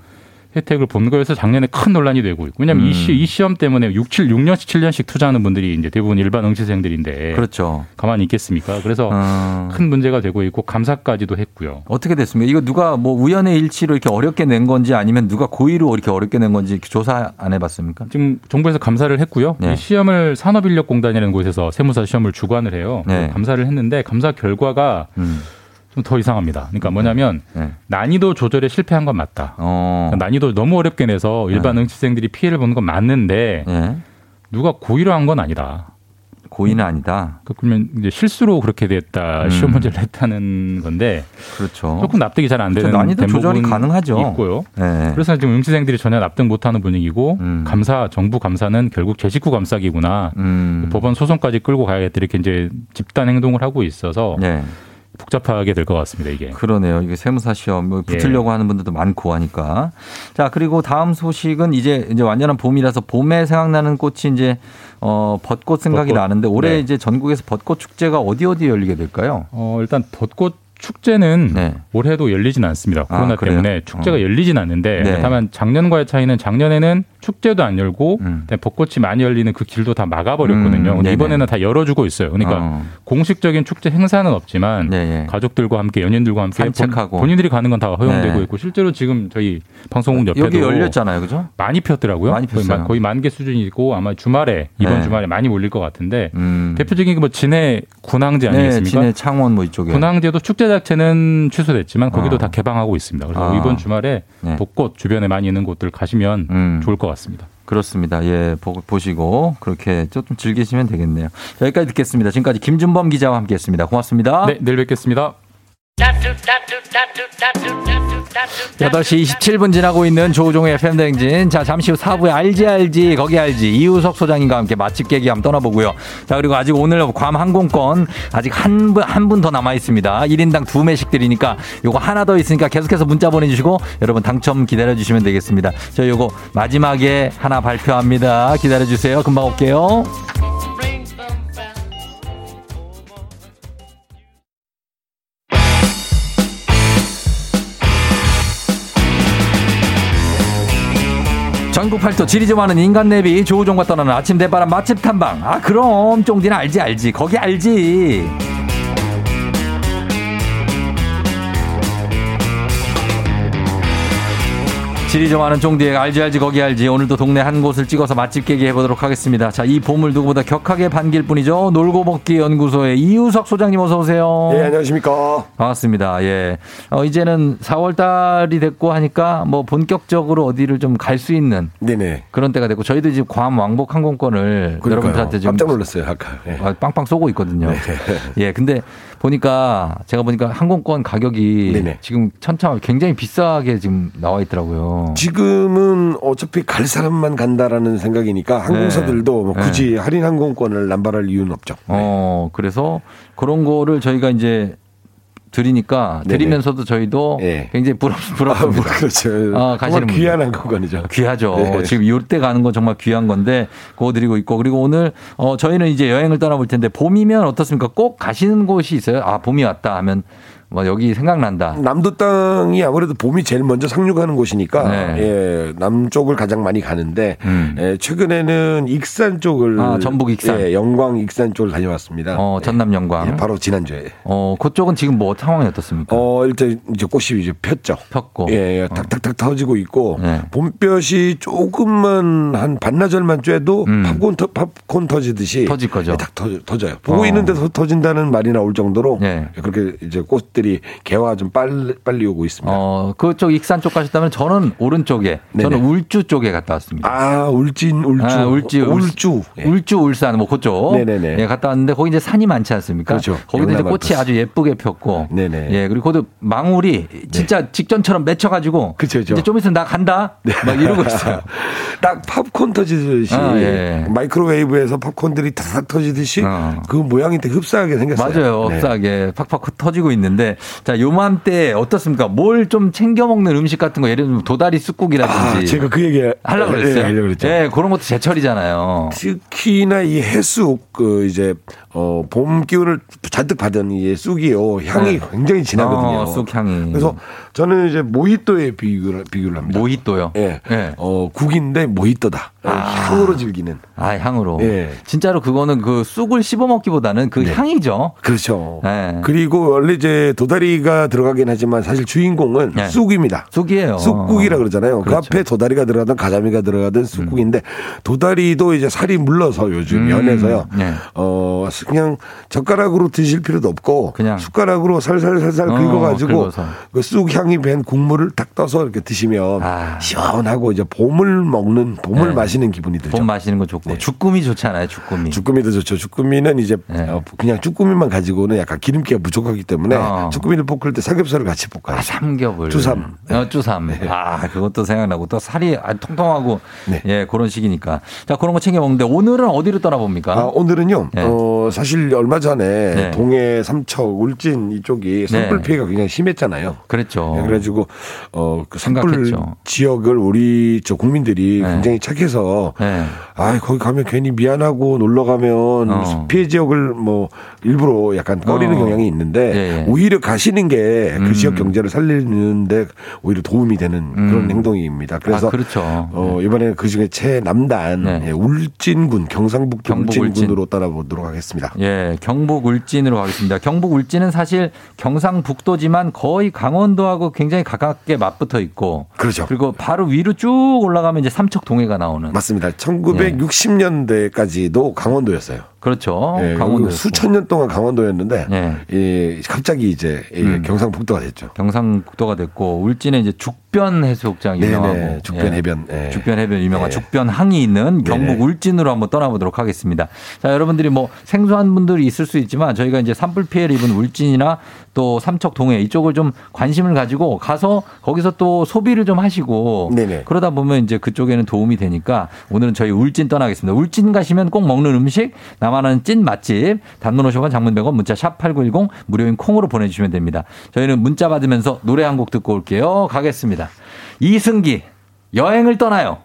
혜택을 본 거여서 작년에 큰 논란이 되고 있고 왜냐하면 음. 이, 시, 이 시험 때문에 6, 7, 6년씩 7년씩 투자하는 분들이 이제 대부분 일반 응시생들인데 그렇죠. 가만히 있겠습니까? 그래서 어. 큰 문제가 되고 있고 감사까지도 했고요. 어떻게 됐습니까? 이거 누가 뭐 우연의 일치로 이렇게 어렵게 낸 건지 아니면 누가 고의로 이렇게 어렵게 낸 건지 조사 안 해봤습니까? 지금 정부에서 감사를 했고요. 네. 이 시험을 산업인력공단이라는 곳에서 세무사 시험을 주관을 해요. 네. 감사를 했는데 감사 결과가 음. 좀 더 이상합니다. 그러니까 뭐냐면 네. 난이도 조절에 실패한 건 맞다. 어. 그러니까 난이도를 너무 어렵게 내서 일반 응시생들이 피해를 보는 건 맞는데 예. 누가 고의로 한 건 아니다. 고의는 아니다. 그러니까 그러면 이제 실수로 그렇게 됐다. 음. 시험 문제를 했다는 건데 그렇죠. 조금 납득이 잘 안 되는 그렇죠. 난이도 조절이 가능하죠. 있고요. 예. 그래서 지금 응시생들이 전혀 납득 못하는 분위기고 음. 감사 정부 감사는 결국 제 식구 감사기구나. 음. 법원 소송까지 끌고 가야겠다 이렇게 이제 집단 행동을 하고 있어서 네. 복잡하게 될 것 같습니다 이게. 그러네요. 이게 세무사 시험 뭐 예. 붙으려고 하는 분들도 많고 하니까. 자, 그리고 다음 소식은 이제 이제 완전한 봄이라서 봄에 생각나는 꽃이 이제 어 벚꽃 생각이 벚꽃. 나는데 올해 네. 이제 전국에서 벚꽃 축제가 어디 어디 열리게 될까요? 어 일단 벚꽃 축제는 네. 올해도 열리진 않습니다. 코로나 아? 때문에 축제가 어. 열리진 않는데 네. 다만 작년과의 차이는 작년에는 축제도 안 열고 그다음에 벚꽃이 많이 열리는 그 길도 다 막아버렸거든요. 음, 네네. 이번에는 다 열어주고 있어요. 그러니까 어. 공식적인 축제 행사는 없지만 네, 가족들과 함께 연인들과 함께 산책하고. 본, 인들이 가는 건 다 허용되고 네. 있고 실제로 지금 저희 방송국 옆에도 여기 열렸잖아요, 그죠? 많이 폈더라고요. 많이 폈어요. 만- 거의 만개 수준이고 아마 주말에 이번 네. 주말에 많이 몰릴 것 같은데 음. 대표적인 게 뭐 진해 군항제 네, 아니겠습니까? 진해 창원 뭐 이쪽에. 군항제도 축제 자체는 취소됐지만 거기도 어. 다 개방하고 있습니다. 그래서 아. 이번 주말에 네. 벚꽃 주변에 많이 있는 곳들 가시면 음. 좋을 것 같 습니다. 그렇습니다. 예, 보, 보시고 그렇게 좀 즐기시면 되겠네요. 자, 여기까지 듣겠습니다. 지금까지 김준범 기자와 함께했습니다. 고맙습니다. 네, 내일 뵙겠습니다. 8시 27분 지나고 있는 조우종의 FM대행진. 자, 잠시 후 4부에 알지 알지 거기 알지 이우석 소장님과 함께 맛집 깨기 한번 떠나보고요. 자, 그리고 아직 오늘 괌 항공권 아직 한 분 한 분 더 남아 있습니다. 1인당 두 매씩 드리니까 요거 하나 더 있으니까 계속해서 문자 보내주시고 여러분 당첨 기다려 주시면 되겠습니다. 저희 요거 마지막에 하나 발표합니다. 기다려 주세요. 금방 올게요. 전국 팔도 지리 좀 하는 인간 내비 조우종과 떠나는 아침 대바람 맛집 탐방. 아 그럼 쫑디는 알지 알지. 거기 알지 지리 좀 하는 쫑디의 알지 알지 거기 알지 오늘도 동네 한 곳을 찍어서 맛집 깨기 해보도록 하겠습니다 자 이 봄을 누구보다 격하게 반길 뿐이죠 놀고 먹기 연구소의 이우석 소장님 어서 오세요 예, 안녕하십니까. 반갑습니다. 예. 어, 이제는 4월 달이 됐고 하니까 뭐 본격적으로 어디를 좀 갈 수 있는 네네. 그런 때가 됐고 저희도 지금 괌 왕복 항공권을 그러니까요. 여러분들한테 지금 깜짝 놀랐어요, 아까. 예. 아, 빵빵 쏘고 있거든요. 네. 예. 근데 보니까 제가 보니까 항공권 가격이 네네. 지금 천차 굉장히 비싸게 지금 나와 있더라고요. 지금은 어차피 갈 사람만 간다라는 생각이니까 항공사들도 뭐 네. 굳이 할인 항공권을 남발할 이유는 없죠. 어, 그래서 그런 거를 저희가 이제 드리니까. 드리면서도 저희도 예. 굉장히 부럽, 아, 부럽습니다. 뭐 그렇죠. 아, 가시는 귀한 분들. 항공권이죠. 귀하죠. 네. 지금 이때 가는 건 정말 귀한 건데 그거 드리고 있고 그리고 오늘 어 저희는 이제 여행을 떠나볼 텐데 봄이면 어떻습니까? 꼭 가시는 곳이 있어요. 아 봄이 왔다 하면 뭐 여기 생각난다. 남도 땅이 아무래도 봄이 제일 먼저 상륙하는 곳이니까 네. 예, 남쪽을 가장 많이 가는데 음. 예, 최근에는 익산 쪽을 아, 전북 익산. 예, 영광 익산 쪽을 다녀왔습니다. 어 전남 영광. 예, 바로 지난주에. 어 그쪽은 지금 뭐 상황이 어떻습니까? 어, 일단 이제 꽃이 이제 폈죠. 폈고. 예, 예, 탁탁탁 터지고 있고 네. 봄볕이 조금만 한 반나절만 쬐도 음. 팝콘 터, 팝콘 터지듯이 터질 거죠. 예, 탁 터져, 터져요. 보고 어. 있는 데 서 터진다는 말이 나올 정도로 예. 그렇게 이제 꽃들이 개화 좀 빨리 빨리 오고 있습니다. 어 그쪽 익산 쪽 가셨다면 저는 오른쪽에 저는 네네. 울주 쪽에 갔다 왔습니다. 아, 울진 울주. 아, 울지, 울주. 예. 울주, 울산, 뭐 그쪽. 네네네. 예, 갔다 왔는데 거기 이제 산이 많지 않습니까? 그렇죠. 거기도 이제 꽃이. 아주 예쁘게 폈고. 네네. 예, 그리고 거기도 망울이 진짜 직전처럼 맺혀 가지고. 그쵸, 그쵸. 이제 좀 있으면 나 간다. 막 이러고 있어요. 딱 팝콘 터지듯이 아, 예. 마이크로웨이브에서 팝콘들이 탁 터지듯이 어. 그 모양이 되게 흡사하게 생겼어요. 맞아요. 네. 흡사하게 팍팍 터지고 있는데. 자, 요맘때 어떻습니까? 뭘 좀 챙겨 먹는 음식 같은 거 예를 들면 도다리 쑥국이라든지. 아, 제가 그 얘기 하려고 그랬어요. 예, 하려고 그랬죠. 예, 그런 것도 제철이잖아요. 특히나 이 해쑥 그 이제 어 봄 기운을 잔뜩 받은 이 쑥이요 향이 네. 굉장히 진하거든요. 어, 쑥 향이. 그래서 저는 이제 모히또에 비교를 비교를 합니다. 모히또요. 예. 예. 어 국인데 모히또다. 아. 향으로 즐기는. 아, 향으로. 예. 진짜로 그거는 그 쑥을 씹어 먹기보다는 그 향이죠. 그렇죠. 네. 그리고 원래 이제 도다리가 들어가긴 하지만 사실 주인공은 네. 쑥입니다. 쑥이에요. 쑥국이라 그러잖아요. 그 그렇죠. 앞에 도다리가 들어가든 가자미가 들어가든 쑥국인데 도다리도 이제 살이 물러서 요즘 음. 면에서요. 네. 어 그냥 젓가락으로 드실 필요도 없고 그냥. 숟가락으로 살살살살 어, 긁어가지고. 그 쑥향 이밴 국물을 딱 떠서 이렇게 드시면 아. 시원하고 이제 봄을 먹는 봄을 네. 마시는 기분이 들죠. 봄 마시는 거 좋고. 네. 주꾸미 좋잖아요, 주꾸미. 주꾸미도 좋죠. 주꾸미는 이제 네. 어, 그냥 주꾸미만 가지고는 약간 기름기가 부족하기 때문에 어. 주꾸미를 볶을 때 삼겹살을 같이 볶아요. 아, 삼겹을. 주삼. 어, 주삼. 아, 그것도 생각나고 또 살이 통통하고 네. 예, 그런 시기니까. 자, 그런 거 챙겨 먹는데 오늘은 어디로 떠나봅니까? 아, 오늘은요, 네. 어, 사실 얼마 전에 네. 동해, 삼척, 울진 이쪽이 산불 피해가 굉장히 심했잖아요. 그랬죠. 네, 그래가지고, 어, 그 산불. 지역을 우리 저 국민들이 네. 굉장히 착해서 네. 아, 거기 가면 괜히 미안하고 놀러 가면 어. 피해 지역을 뭐 일부러 약간 꺼리는 어. 경향이 있는데 예, 예. 오히려 가시는 게그 음. 지역 경제를 살리는데 오히려 도움이 되는 그런 행동입니다. 그래서 아, 그렇죠. 어, 이번에 그 중에 최남단 네. 예, 울진군 경상북도 경북 울진군으로 따라보도록 하겠습니다. 예, 경북 울진으로 가겠습니다. 경북 울진은 사실 경상북도지만 거의 강원도하고 굉장히 가깝게 맞붙어 있고 그렇죠. 그리고 바로 위로 쭉 올라가면 이제 삼척 동해가 나오는 맞습니다. 1960년대까지도 강원도였어요. 그렇죠. 예, 강원도 수천 년 동안 강원도였는데 예. 예, 갑자기 이제 예, 음. 경상북도가 됐죠. 경상북도가 됐고 울진에 이제 죽 변 해수욕장 네네, 유명하고 죽변 예. 해변, 예. 죽변 해변 유명한 예. 죽변 항이 있는 경북 네네. 울진으로 한번 떠나보도록 하겠습니다. 자 여러분들이 뭐 생소한 분들이 있을 수 있지만 저희가 이제 산불 피해를 입은 울진이나 또 삼척 동해 이쪽을 좀 관심을 가지고 가서 거기서 또 소비를 좀 하시고 네네. 그러다 보면 이제 그쪽에는 도움이 되니까 오늘은 저희 울진 떠나겠습니다. 울진 가시면 꼭 먹는 음식 나만한 찐 맛집 단문 50원 장문 100원 문자 샵 8910 무료인 콩으로 보내주시면 됩니다. 저희는 문자 받으면서 노래 한 곡 듣고 올게요. 가겠습니다. 이승기 여행을 떠나요.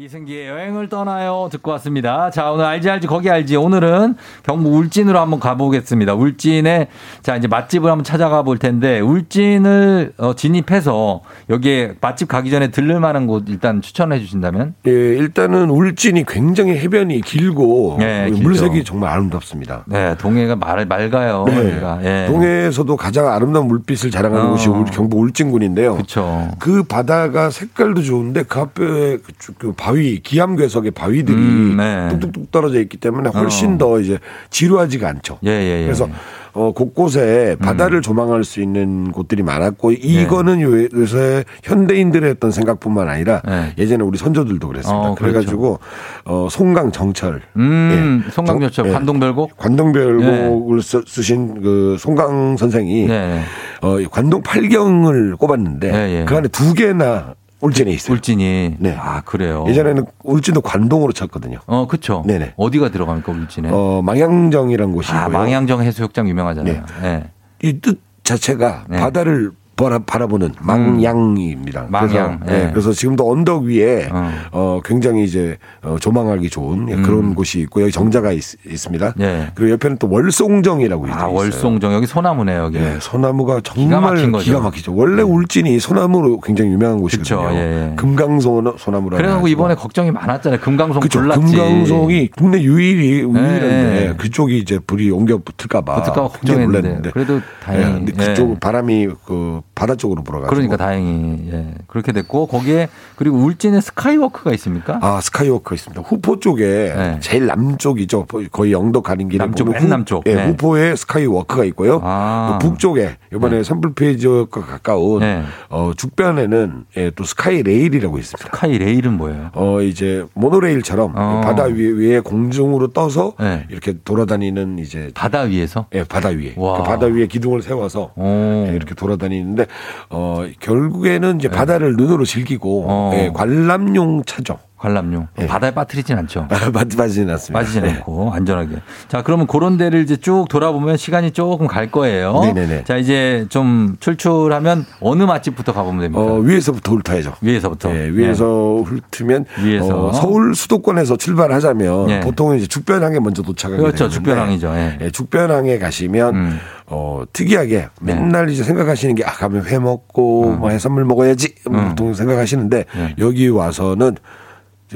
이승기의 여행을 떠나요 듣고 왔습니다. 자 오늘 알지 알지 거기 알지 오늘은 경북 울진으로 한번 가보겠습니다. 울진에 자 이제 맛집을 한번 찾아가 볼 텐데 울진을 어, 진입해서 여기에 맛집 가기 전에 들를 만한 곳 일단 추천해 주신다면 예, 일단은 울진이 굉장히 해변이 길고 네, 길죠. 물색이 정말 아름답습니다. 네 동해가 말, 맑아요. 네. 예. 동해에서도 가장 아름다운 물빛을 자랑하는 어. 곳이 경북 울진군인데요. 그렇죠. 그 바다가 색깔도 좋은데 그 앞에 그, 쭉- 그 바위 기암 괴석의 바위들이 음, 네. 뚝뚝뚝 떨어져 있기 때문에 훨씬 어. 더 이제 지루하지가 않죠. 예, 예, 예. 그래서 어, 곳곳에 음. 바다를 조망할 수 있는 곳들이 많았고 이거는 요- 요새 현대인들의 어떤 생각뿐만 아니라 네. 예전에 우리 선조들도 그랬습니다. 어, 그래가지고 어, 송강 정철 음, 예. 송강열철 정- 예. 관동별곡 관동별곡을 쓰- 쓰신 그 송강 선생이 네. 어, 관동 팔경을 꼽았는데 예, 예. 그 안에 두 개나 울진에 있어요. 울진이 네. 아 그래요. 예전에는 울진도 관동으로 쳤거든요. 어 그렇죠. 네네. 어디가 들어갑니까 울진에? 어, 망양정이라는 곳이고요. 아 망양정 해수욕장 유명하잖아요. 네. 이뜻 자체가 네. 바다를 바라, 바라보는 망양입니다. 망양, 그래서, 네, 예. 그래서 지금도 언덕 위에 어. 어. 굉장히 이제 어, 조망하기 좋은 예, 그런 곳이 있고 여기 정자가 있, 습니다 음. 예. 그리고 옆에는 또 월송정이라고 아 있어요. 월송정 여기 소나무네요 여기. 예, 소나무가 기가 정말 거죠. 기가 막히죠. 원래 울진이 소나무로 굉장히 유명한 곳이거든요. 예, 예. 금강소. 그래갖고 해가지고. 이번에 걱정이 많았잖아요. 금강송 그쵸. 불났지. 금강송이 국내 유일이 유일한데 예. 그쪽이 이제 불이 옮겨 붙을까봐 붙을까 봐 굉장히 걱정했는데 놀랐는데. 그래도 예, 다행히. 근데 예. 그쪽 바람이 그 바다 쪽으로 불어가지고. 그러니까 다행히 예. 그렇게 됐고 거기에 그리고 울진에 스카이워크가 있습니까? 아 스카이워크 있습니다. 후포 쪽에 네. 제일 남쪽이죠. 거의 영덕 가는 길에 남쪽, 맨 남쪽. 예, 네. 후포에 스카이워크가 있고요. 아. 또 북쪽에 이번에 산불 피해 지역과 가까운 네. 어, 죽변에는 예, 또 스카이 레일이라고 있습니다. 스카이 레일은 뭐예요? 어 이제 모노레일처럼 어. 바다 위에, 위에 공중으로 떠서 네. 이렇게 돌아다니는 이제 바다 위에서? 예, 바다 위에 와. 그 바다 위에 기둥을 세워서 오. 예, 이렇게 돌아다니는데 어 결국에는 이제 바다를 눈으로 즐기고 네. 어. 예, 관람용 차죠. 관람용. 예. 바다에 빠뜨리진 않죠. 맞 맞지는 않습니다. 빠지지 예. 않고 안전하게. 자, 그러면 그런 데를 이제 쭉 돌아보면 시간이 조금 갈 거예요. 네네네. 자, 이제 좀 출출하면 어느 맛집부터 가보면 됩니까? 어, 위에서부터 훑어야죠. 위에서부터. 예, 위에서 훑으면 위에서. 어, 서울 수도권에서 출발하자면 예. 보통 이제 죽변항에 먼저 도착하게 그렇죠. 되는데 죽변항이죠. 예. 예, 죽변항에 가시면 음. 어, 특이하게 네. 맨날 이제 생각하시는 게 아, 가면 회 먹고 뭐 해산물 먹어야지 음. 보통 생각하시는데 네. 여기 와서는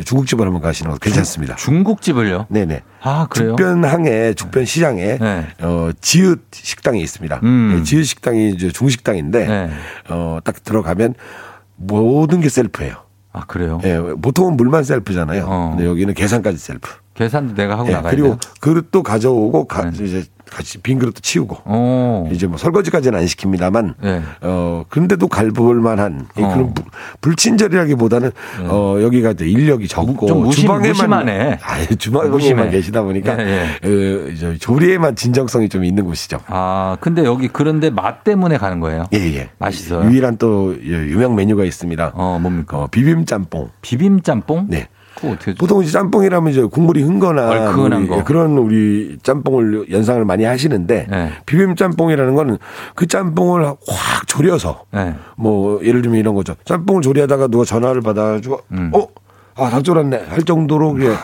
중국집을 한번 가시는 것도 괜찮습니다. 중국집을요? 네네. 아, 그래요? 죽변항에 죽변 시장에 네. 어 지읒 식당이 있습니다. 음. 예, 지읒 식당이 이제 중식당인데 네. 어 딱 들어가면 모든 게 셀프예요. 아, 그래요? 예, 보통은 물만 셀프잖아요. 어. 근데 여기는 계산까지 셀프. 계산도 내가 하고 예, 나가야 그리고 돼요? 그릇도 가져오고 가, 네. 이제 같이 빈 그릇도 치우고 오. 이제 뭐 설거지까지는 안 시킵니다만 네. 어 근데도 갈볼 만한 이 어. 네. 그런 부- 불친절이라기보다는 어 여기가 이제 인력이 적고 좀 무심- 주방에만 무심하네. 아예 주방에만. 계시다 보니까 예, 어, 이제 조리에만 진정성이 좀 있는 곳이죠. 아, 근데 여기 그런데 맛 때문에 가는 거예요? 예, 예. 맛있어요? 유일한 또 유명 메뉴가 있습니다. 어, 뭡니까? 어, 비빔 짬뽕. 비빔 짬뽕? 네. 보통 이제 짬뽕이라면 이제 국물이 흥거나 우리 거. 그런 우리 짬뽕을 연상을 많이 하시는데 네. 비빔 짬뽕이라는 거는 그 짬뽕을 확 졸여서 네. 뭐 예를 들면 이런 거죠. 짬뽕을 조리하다가 누가 전화를 받아가지고 음. 어 아, 다 쫄았네. 할 정도로 그냥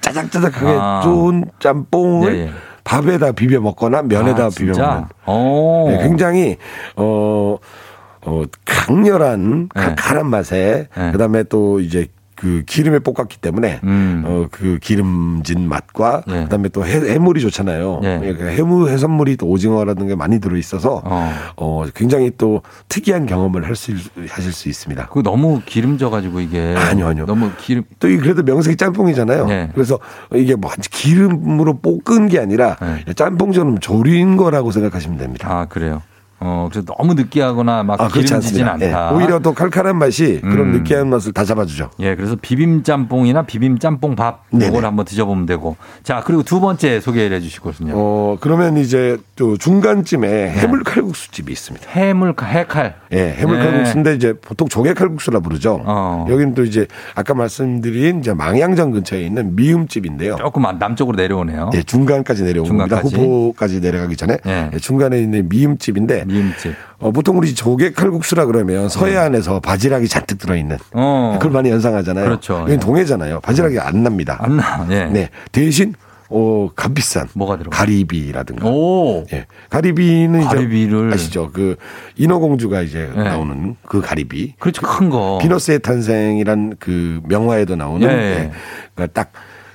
짜작짜작하게 아. 좋은 짬뽕을 예, 예. 밥에다 비벼 먹거나 면에다 아, 비벼? 먹는. 오. 네, 굉장히 어, 어 강렬한 네. 칼칼한 맛에 그다음에 또 이제 그 기름에 볶았기 때문에 음. 어그 기름진 맛과 예. 그다음에 또 해, 물이 좋잖아요. 예. 그러니까 해물 해산물이 또 오징어라든가 많이 들어 있어서 어. 굉장히 또 특이한 경험을 할 수 하실 수 있습니다. 그 너무 기름져 가지고 이게 아니요, 아니요. 너무 기름 또 이 그래도 명색이 짬뽕이잖아요. 네. 그래서 이게 뭐 기름으로 볶은 게 아니라 짬뽕처럼 조린 거라고 생각하시면 됩니다. 아 그래요. 어 그래서 너무 느끼하거나 막 아, 기름지진. 않다. 예, 오히려 또 칼칼한 맛이 그런 음. 느끼한 맛을 다 잡아주죠. 예, 그래서 비빔 짬뽕이나 비빔 짬뽕 밥. 이걸 한번 드셔보면 되고. 자 그리고 두 번째 소개를 해주시거든요. 어 그러면 이제 또 중간쯤에 네. 해물 칼국수 집이 있습니다. 해물 해칼. 예, 해물 네. 칼국수인데 이제 보통 조개 칼국수라 부르죠. 어. 여기는 또 이제 아까 말씀드린 이제 망향전 근처에 있는 미음집인데요. 조금 남쪽으로 내려오네요. 예, 중간까지 내려온 겁니다. 중간까지. 후포까지 내려가기 전에 예. 예, 중간에 있는 미음집인데 미음집. 어, 보통 우리 조개 칼국수라 그러면 서해안에서 바지락이 잔뜩 들어있는 어. 그걸 많이 연상하잖아요. 그렇죠. 여기 동해잖아요. 바지락이 안 납니다. 안 나. 예. 네. 대신 어, 값비싼 뭐가 들어? 가리비라든가. 오. 예. 가리비는 가리비를. 이제 아시죠? 그 인어공주가 이제 네. 나오는 그 가리비. 그렇죠 큰 거. 비너스의 탄생이란 그 명화에도 나오는 예. 예. 그러니까 딱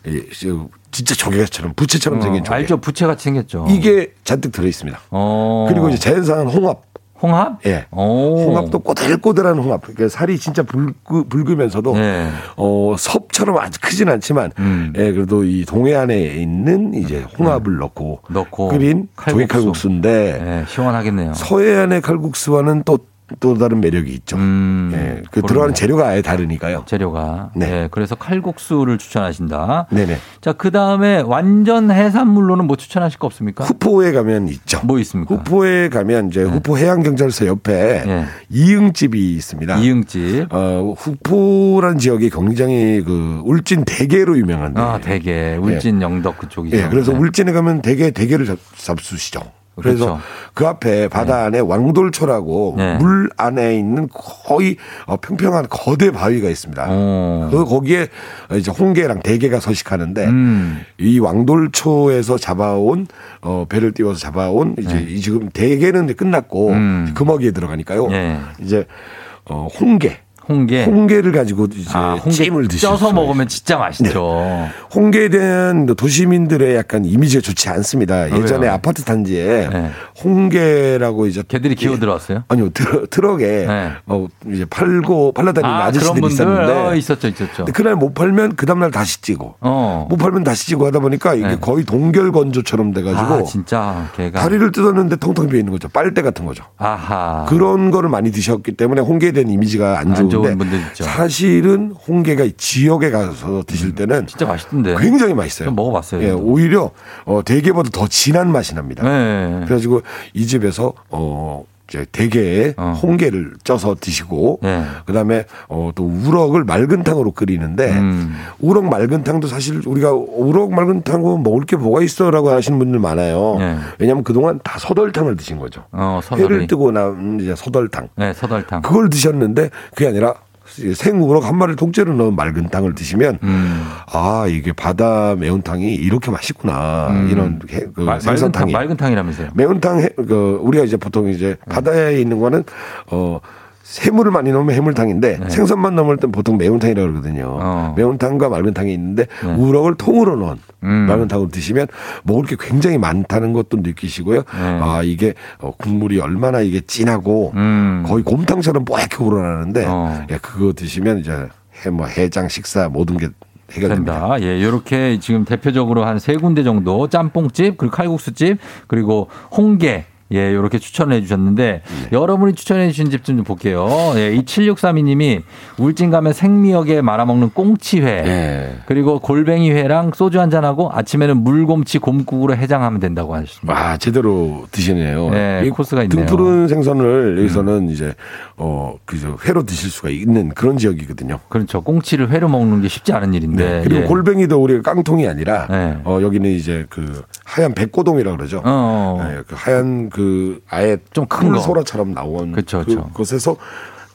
예, 저 진짜 조개처럼 부채처럼 생긴 어, 조개. 알죠 부채같이 생겼죠. 이게 잔뜩 들어 있습니다. 어. 그리고 이제 자연산한 홍합. 홍합? 예. 오. 홍합도 꼬들꼬들한 홍합. 그러니까 살이 진짜 붉, 붉으면서도 예. 어, 섭처럼 아주 크진 않지만 음. 예, 그래도 이 동해안에 있는 이제 홍합을 넣고, 넣고 끓인 조개 칼국수. 칼국수인데 예, 시원하겠네요. 서해안의 칼국수와는 또 또 다른 매력이 있죠. 음, 예, 그. 들어가는 재료가 아예 다르니까요. 재료가. 네. 네. 그래서 칼국수를 추천하신다. 네네. 자, 그 다음에 완전 해산물로는 뭐 추천하실 거 없습니까? 후포에 가면 있죠. 뭐 있습니까? 후포에 가면 이제 후포 해양경찰서 옆에 네. 이응집이 있습니다. 이응집. 어, 후포란 지역이 굉장히 그 울진 대게로 유명한데. 아, 대게. 울진 영덕 그쪽이죠. 예, 그래서 네. 울진에 가면 대게 대게를 잡, 잡수시죠. 그래서 그렇죠. 그 앞에 바다 안에 왕돌초라고 네. 물 안에 있는 거의 어, 평평한 거대 바위가 있습니다. 어. 그 거기에 이제 홍게랑 대게가 서식하는데 음. 이 왕돌초에서 잡아온 어 배를 띄워서 잡아온 이제 네. 이 지금 대게는 이제 끝났고 음. 금어기에 들어가니까요. 예. 이제 어 홍게 홍게. 홍게를 가지고 이제 아, 홍게 찜을 드실 쪄서 먹으면 진짜 맛있죠. 홍게에 대한 도시민들의 약간 이미지가 좋지 않습니다. 예전에 왜요? 아파트 단지에 네. 홍게라고 이제 개들이 기어 들어왔어요? 아니요 트럭, 트럭에 네. 어 이제 팔고 팔러 다니는 아, 아, 저씨들이 있었는데 어, 있었죠, 있었죠. 근데 그날 못 팔면 그 다음날 다시 찌고 어. 못 팔면 다시 찌고 하다 보니까 이게 네. 거의 동결 건조처럼 돼가지고 아, 진짜 개가. 다리를 뜯었는데 텅텅 비어 있는 거죠. 빨대 같은 거죠. 아하. 그런 거를 많이 드셨기 때문에 홍게에 대한 이미지가 안안 좋은데 좋은 분들 있죠. 사실은 홍게가 이 지역에 가서 드실 때는 진짜 맛있던데. 굉장히 맛있어요. 좀 먹어봤어요. 예, 오히려 어, 대게보다 더 진한 맛이 납니다. 네. 그래가지고 이 집에서 어 이제 대게에 어. 홍게를 쪄서 드시고 네. 그다음에 어 또 우럭을 맑은 탕으로 끓이는데 음. 우럭 맑은 탕도 사실 우리가 우럭 맑은 탕은 먹을 게 뭐가 있어라고 하시는 분들 많아요. 네. 왜냐하면 그동안 다 서덜탕을 드신 거죠. 어, 서덜이. 회를 뜨고 난 이제 서덜탕 네, 서덜탕. 그걸 드셨는데 그게 아니라 생우럭 한 마리를 통째로 넣은 맑은 탕을 드시면 음. 아 이게 바다 매운탕이 이렇게 맛있구나 음. 이런 해- 그 탕, 생선탕이 맑은 탕이라면서요. 매운탕 해- 그 우리가 이제 보통 이제 바다에 있는 거는 어 해물을 많이 넣으면 해물탕인데 네. 생선만 넣을 땐 보통 매운탕이라고 그러거든요. 어. 매운탕과 맑은탕이 있는데 우럭을 통으로 넣은 음. 맑은탕으로 드시면 먹을 게 굉장히 많다는 것도 느끼시고요. 네. 아 이게 어, 국물이 얼마나 이게 진하고 음. 거의 곰탕처럼 뽀얗게 우러나는데 어. 예, 그거 드시면 이제 해, 뭐 해장 식사 모든 게 해결됩니다. 된다. 예, 요렇게 지금 대표적으로 한 세 군데 정도 짬뽕집, 그리고 칼국수집, 그리고 홍게. 예, 요렇게 추천을 해 주셨는데 네. 여러분이 추천해 주신 집 좀 볼게요. 예, 이 7632님이 울진 가면 생미역에 말아먹는 꽁치회. 예. 그리고 골뱅이회랑 소주 한 잔하고 아침에는 물곰치 곰국으로 해장하면 된다고 하셨습니다. 아, 제대로 드시네요. 네, 이 코스가 있네요. 음. 등푸른 생선을 여기서는 이제 어 그저 회로 드실 수가 있는 그런 지역이거든요. 그렇죠. 꽁치를 회로 먹는 게 쉽지 않은 일인데. 네. 그리고 예. 골뱅이도 우리가 깡통이 아니라 네. 어 여기는 이제 그 하얀 백고동이라 고 그러죠. 어. 네, 그 하얀 그 아예 좀큰 거. 소라처럼 나온 그쵸, 그 그쵸. 곳에서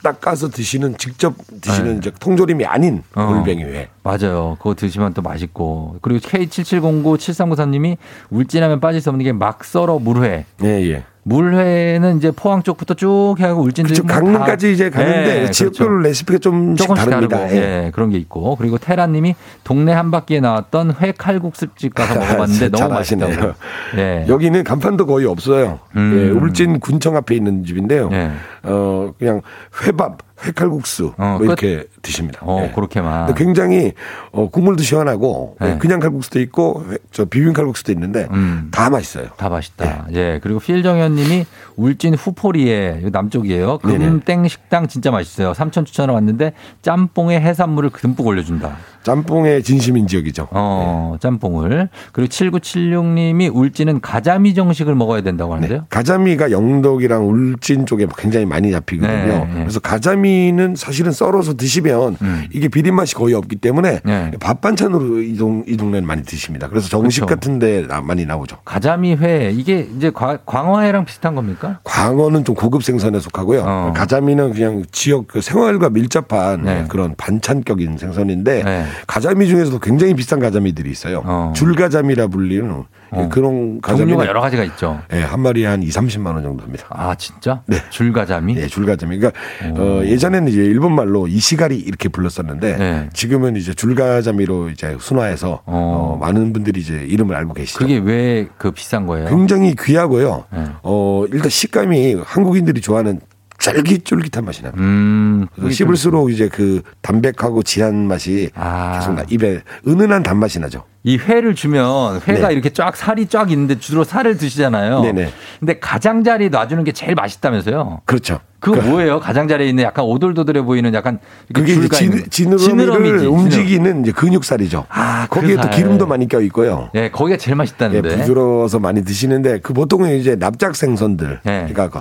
닦아서 드시는 직접 드시는 이제 통조림이 아닌 네. 어. 골뱅이 회. 맞아요. 그거 드시면 또 맛있고. 그리고 K7709-7393님이 울진하면 빠질 수 없는 게 막 썰어 물회. 예, 예. 물회는 이제 포항 쪽부터 쭉 해가고 울진들 그쪽 강릉까지 이제 가는데 지역별로 레시피가 좀씩 그렇죠. 조금씩 다릅니다. 다르고, 예. 예, 그런 게 있고 그리고 테라님이 동네 한 바퀴에 나왔던 회 칼국수집 가서 먹어봤는데 너무. 맛있다고. 예. 여기는 간판도 거의 없어요. 음. 예, 울진 군청 앞에 있는 집인데요. 예. 어 그냥 회밥, 회칼국수 어, 뭐 끝. 이렇게 드십니다. 어, 예. 그렇게만. 굉장히 어, 국물도 시원하고 네. 예, 그냥 칼국수도 있고 회- 저 비빔 칼국수도 있는데 음. 다 맛있어요. 다 맛있다. 예. 그리고 필정현님이 울진 후포리에 남쪽이에요. 금땡 식당 진짜 맛있어요. 삼천 추천을 왔는데 짬뽕에 해산물을 듬뿍 올려준다. 짬뽕의 진심인 지역이죠. 어, 짬뽕을. 그리고 7976님이 울진은 가자미 정식을 먹어야 된다고 하는데요. 가자미가 영덕이랑 울진 쪽에 굉장히 많이 잡히거든요. 네, 네. 그래서 가자미 는 사실은 썰어서 드시면 음. 이게 비린 맛이 거의 없기 때문에 네. 밥 반찬으로 이, 동, 이 동네는 많이 드십니다. 그래서 정식 그렇죠. 같은데 나- 많이 나오죠. 가자미 회 이게 이제 과- 광어회랑 비슷한 겁니까? 광어는 좀 고급 생선에 속하고요. 어. 가자미는 그냥 지역 그 생활과 밀접한 네. 그런 반찬격인 생선인데 네. 가자미 중에서도 굉장히 비싼 가자미들이 있어요. 어. 줄가자미라 불리는 그런 가자미 종류가 여러 가지가 있죠. 예, 한 마리에 한 2, 30만 원 정도 합니다. 아, 진짜? 네. 줄가자미? 네, 줄가자미. 그러니까 어, 예전에는 이제 일본 말로 이시가리 이렇게 불렀었는데 네. 지금은 이제 줄가자미로 이제 순화해서 어, 많은 분들이 이제 이름을 알고 계시죠. 그게 왜 그 비싼 거예요? 굉장히 귀하고요. 네. 어, 일단 식감이 한국인들이 좋아하는 쫄깃쫄깃한 맛이 납니다. 음, 씹을수록 이제 그 담백하고 진한 맛이 아. 계속 나 입에 은은한 단맛이 나죠. 이 회를 주면 회가 네. 이렇게 쫙 살이 쫙 있는데 주로 살을 드시잖아요. 네네. 근데 가장자리 놔주는 게 제일 맛있다면서요. 그렇죠. 그거 뭐예요? 가장자리에 있는 약간 오돌도돌해 보이는 약간 그게 진, 거. 지느러미를 움직이는 이제 근육살이죠. 아, 그 거기에 또 살. 기름도 많이 껴 있고요. 예, 거기가 제일 예, 맛있다는데. 부드러워서 많이 드시는데 그 보통은 이제 납작 생선들, 네. 그러니까 그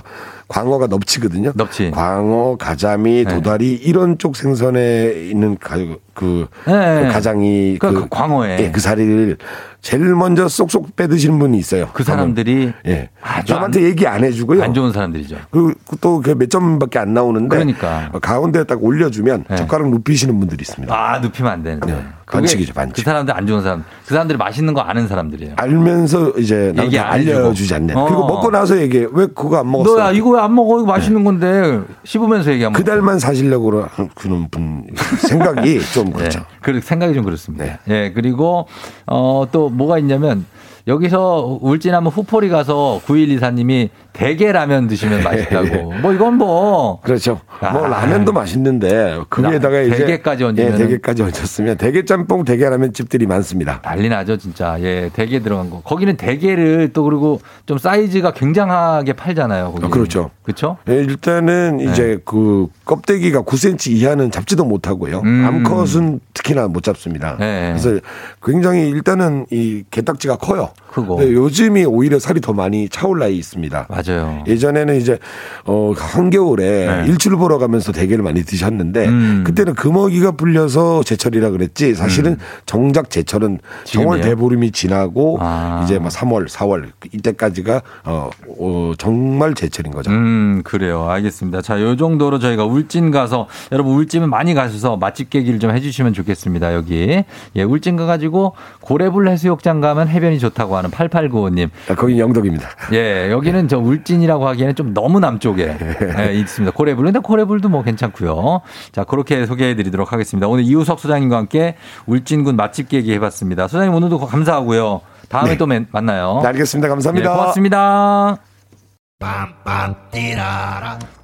광어가 넙치거든요. 넙치. 광어, 가자미, 네. 도다리 이런 쪽 생선에 있는 가, 그, 네. 그 가장이 그, 그 광어에. 예, 그 살을 제일 먼저 쏙쏙 빼드시는 분이 있어요. 그 사람들이 예. 아주 남한테 얘기 안 해주고요. 안 좋은 사람들이죠. 그리고 또그몇 점밖에 안 나오는데 그러니까. 가운데 딱 올려주면 네. 젓가락 눕히시는 분들이 있습니다. 아, 눕히면 안 되는데. 네, 반칙이죠, 반칙. 그 사람들 안 좋은 사람. 그 사람들이 맛있는 거 아는 사람들이에요. 알면서 이제 얘기 안. 알려주지 않는. 어. 그리고 먹고 나서 얘기해. 왜 그거 안 먹었어? 너야 이거 왜 안 먹어? 이거 맛있는 건데 씹으면서 얘기하면 그달만 사시려고 그런 분 생각이 좀 그렇죠. 네, 그 생각이 좀 그렇습니다. 예, 그리고 어, 또 뭐가 있냐면 여기서 울진하면 후포리 가서 9124님이 대게 라면 드시면 맛있다고. 뭐 이건 뭐 그렇죠. 아. 뭐 라면도 맛있는데 거기에다가 라- 이제 대게까지 얹으면은- 예, 대게까지 얹었으면 대게 짬뽕 대게 라면 집들이 많습니다. 난리 나죠, 진짜. 예, 대게 들어간 거. 거기는 대게를 또 그리고 좀 사이즈가 굉장하게 팔잖아요. 거기. 아, 그렇죠. 그렇죠? 예, 일단은 네. 이제 그 껍데기가 9cm 이하는 잡지도 못하고요. 음. 암컷은 특히나 못 잡습니다. 네. 그래서 굉장히 일단은 이 게딱지가 커요. 크고. 근데 요즘이 오히려 살이 더 많이 차올라 있습니다. 맞아요. 예전에는 이제 어 한겨울에 네. 일출 보러 가면서 대게를 많이 드셨는데 음. 그때는 금어기가 불려서 제철이라 그랬지 사실은 정작 제철은 정월 지금이에요? 대보름이 지나고 아. 이제 뭐 3월, 4월 이때까지가 어, 어 정말 제철인 거죠. 음, 그래요. 알겠습니다. 자, 요 정도로 저희가 울진 가서, 여러분 울진은 많이 가셔서 맛집 깨기를 좀 해주시면 좋겠습니다. 여기. 예, 울진 가가지고 고래불 해수욕장 가면 해변이 좋다고 하는 8895님. 아, 거기 영덕입니다. 예, 여기는 저 울 진이라고 하기에는 좀 너무 남쪽에 예, 있습니다. 고래불. 근데 고래불도 뭐 괜찮고요. 자, 그렇게 소개해 드리도록 하겠습니다. 오늘 이우석 소장님과 함께 울진군 맛집 깨기 해봤습니다. 소장님 오늘도 감사하고요. 다음에 네. 또 맨- 만나요. 네, 알겠습니다. 감사합니다. 예, 고맙습니다.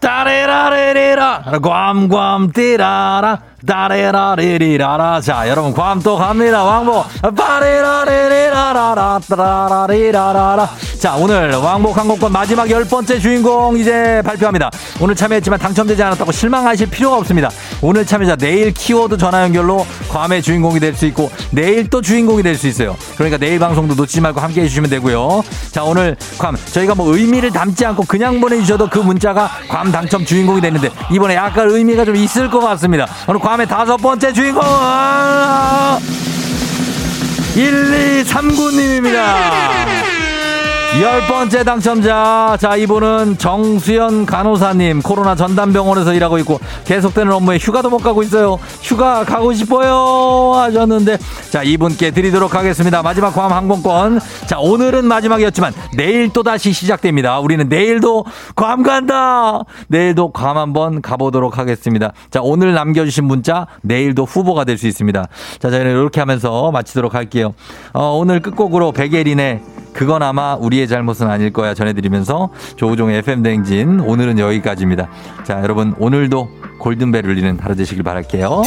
따레라레리라 괌괌 띠라라 따레라리리라라. 자 여러분 괌 또 갑니다. 왕복. 빠레라리리라라라. 따라리라라라. 자 오늘 왕복 항공권 마지막 열 번째 주인공 이제 발표합니다. 오늘 참여했지만 당첨되지 않았다고 실망하실 필요가 없습니다. 오늘 참여자 내일 키워드 전화 연결로 괌의 주인공이 될 수 있고 내일 또 주인공이 될 수 있어요. 그러니까 내일 방송도 놓치지 말고 함께 해주시면 되고요. 자 오늘 괌 저희가 뭐 의미를 담지 않고 그냥 보내주셔도 그 문자가 괌 당첨 주인공이 됐는데 이번에 약간 의미가 좀 있을 것 같습니다. 오늘 괌의 다섯 번째 주인공 1239님입니다 열 번째 당첨자. 자, 이분은 정수연 간호사님. 코로나 전담병원에서 일하고 있고 계속되는 업무에 휴가도 못 가고 있어요. 휴가 가고 싶어요. 하셨는데. 자, 이분께 드리도록 하겠습니다. 마지막 괌 항공권. 자, 오늘은 마지막이었지만 내일 또 다시 시작됩니다. 우리는 내일도 괌 간다. 내일도 괌 한번 가보도록 하겠습니다. 자, 오늘 남겨주신 문자 내일도 후보가 될 수 있습니다. 자, 저희는 이렇게 하면서 마치도록 할게요. 어, 오늘 끝곡으로 백예린의 그건 아마 우리의 잘못은 아닐 거야 전해드리면서 조우종의 FM대행진 오늘은 여기까지입니다. 자, 여러분 오늘도 골든벨 울리는 하루 되시길 바랄게요.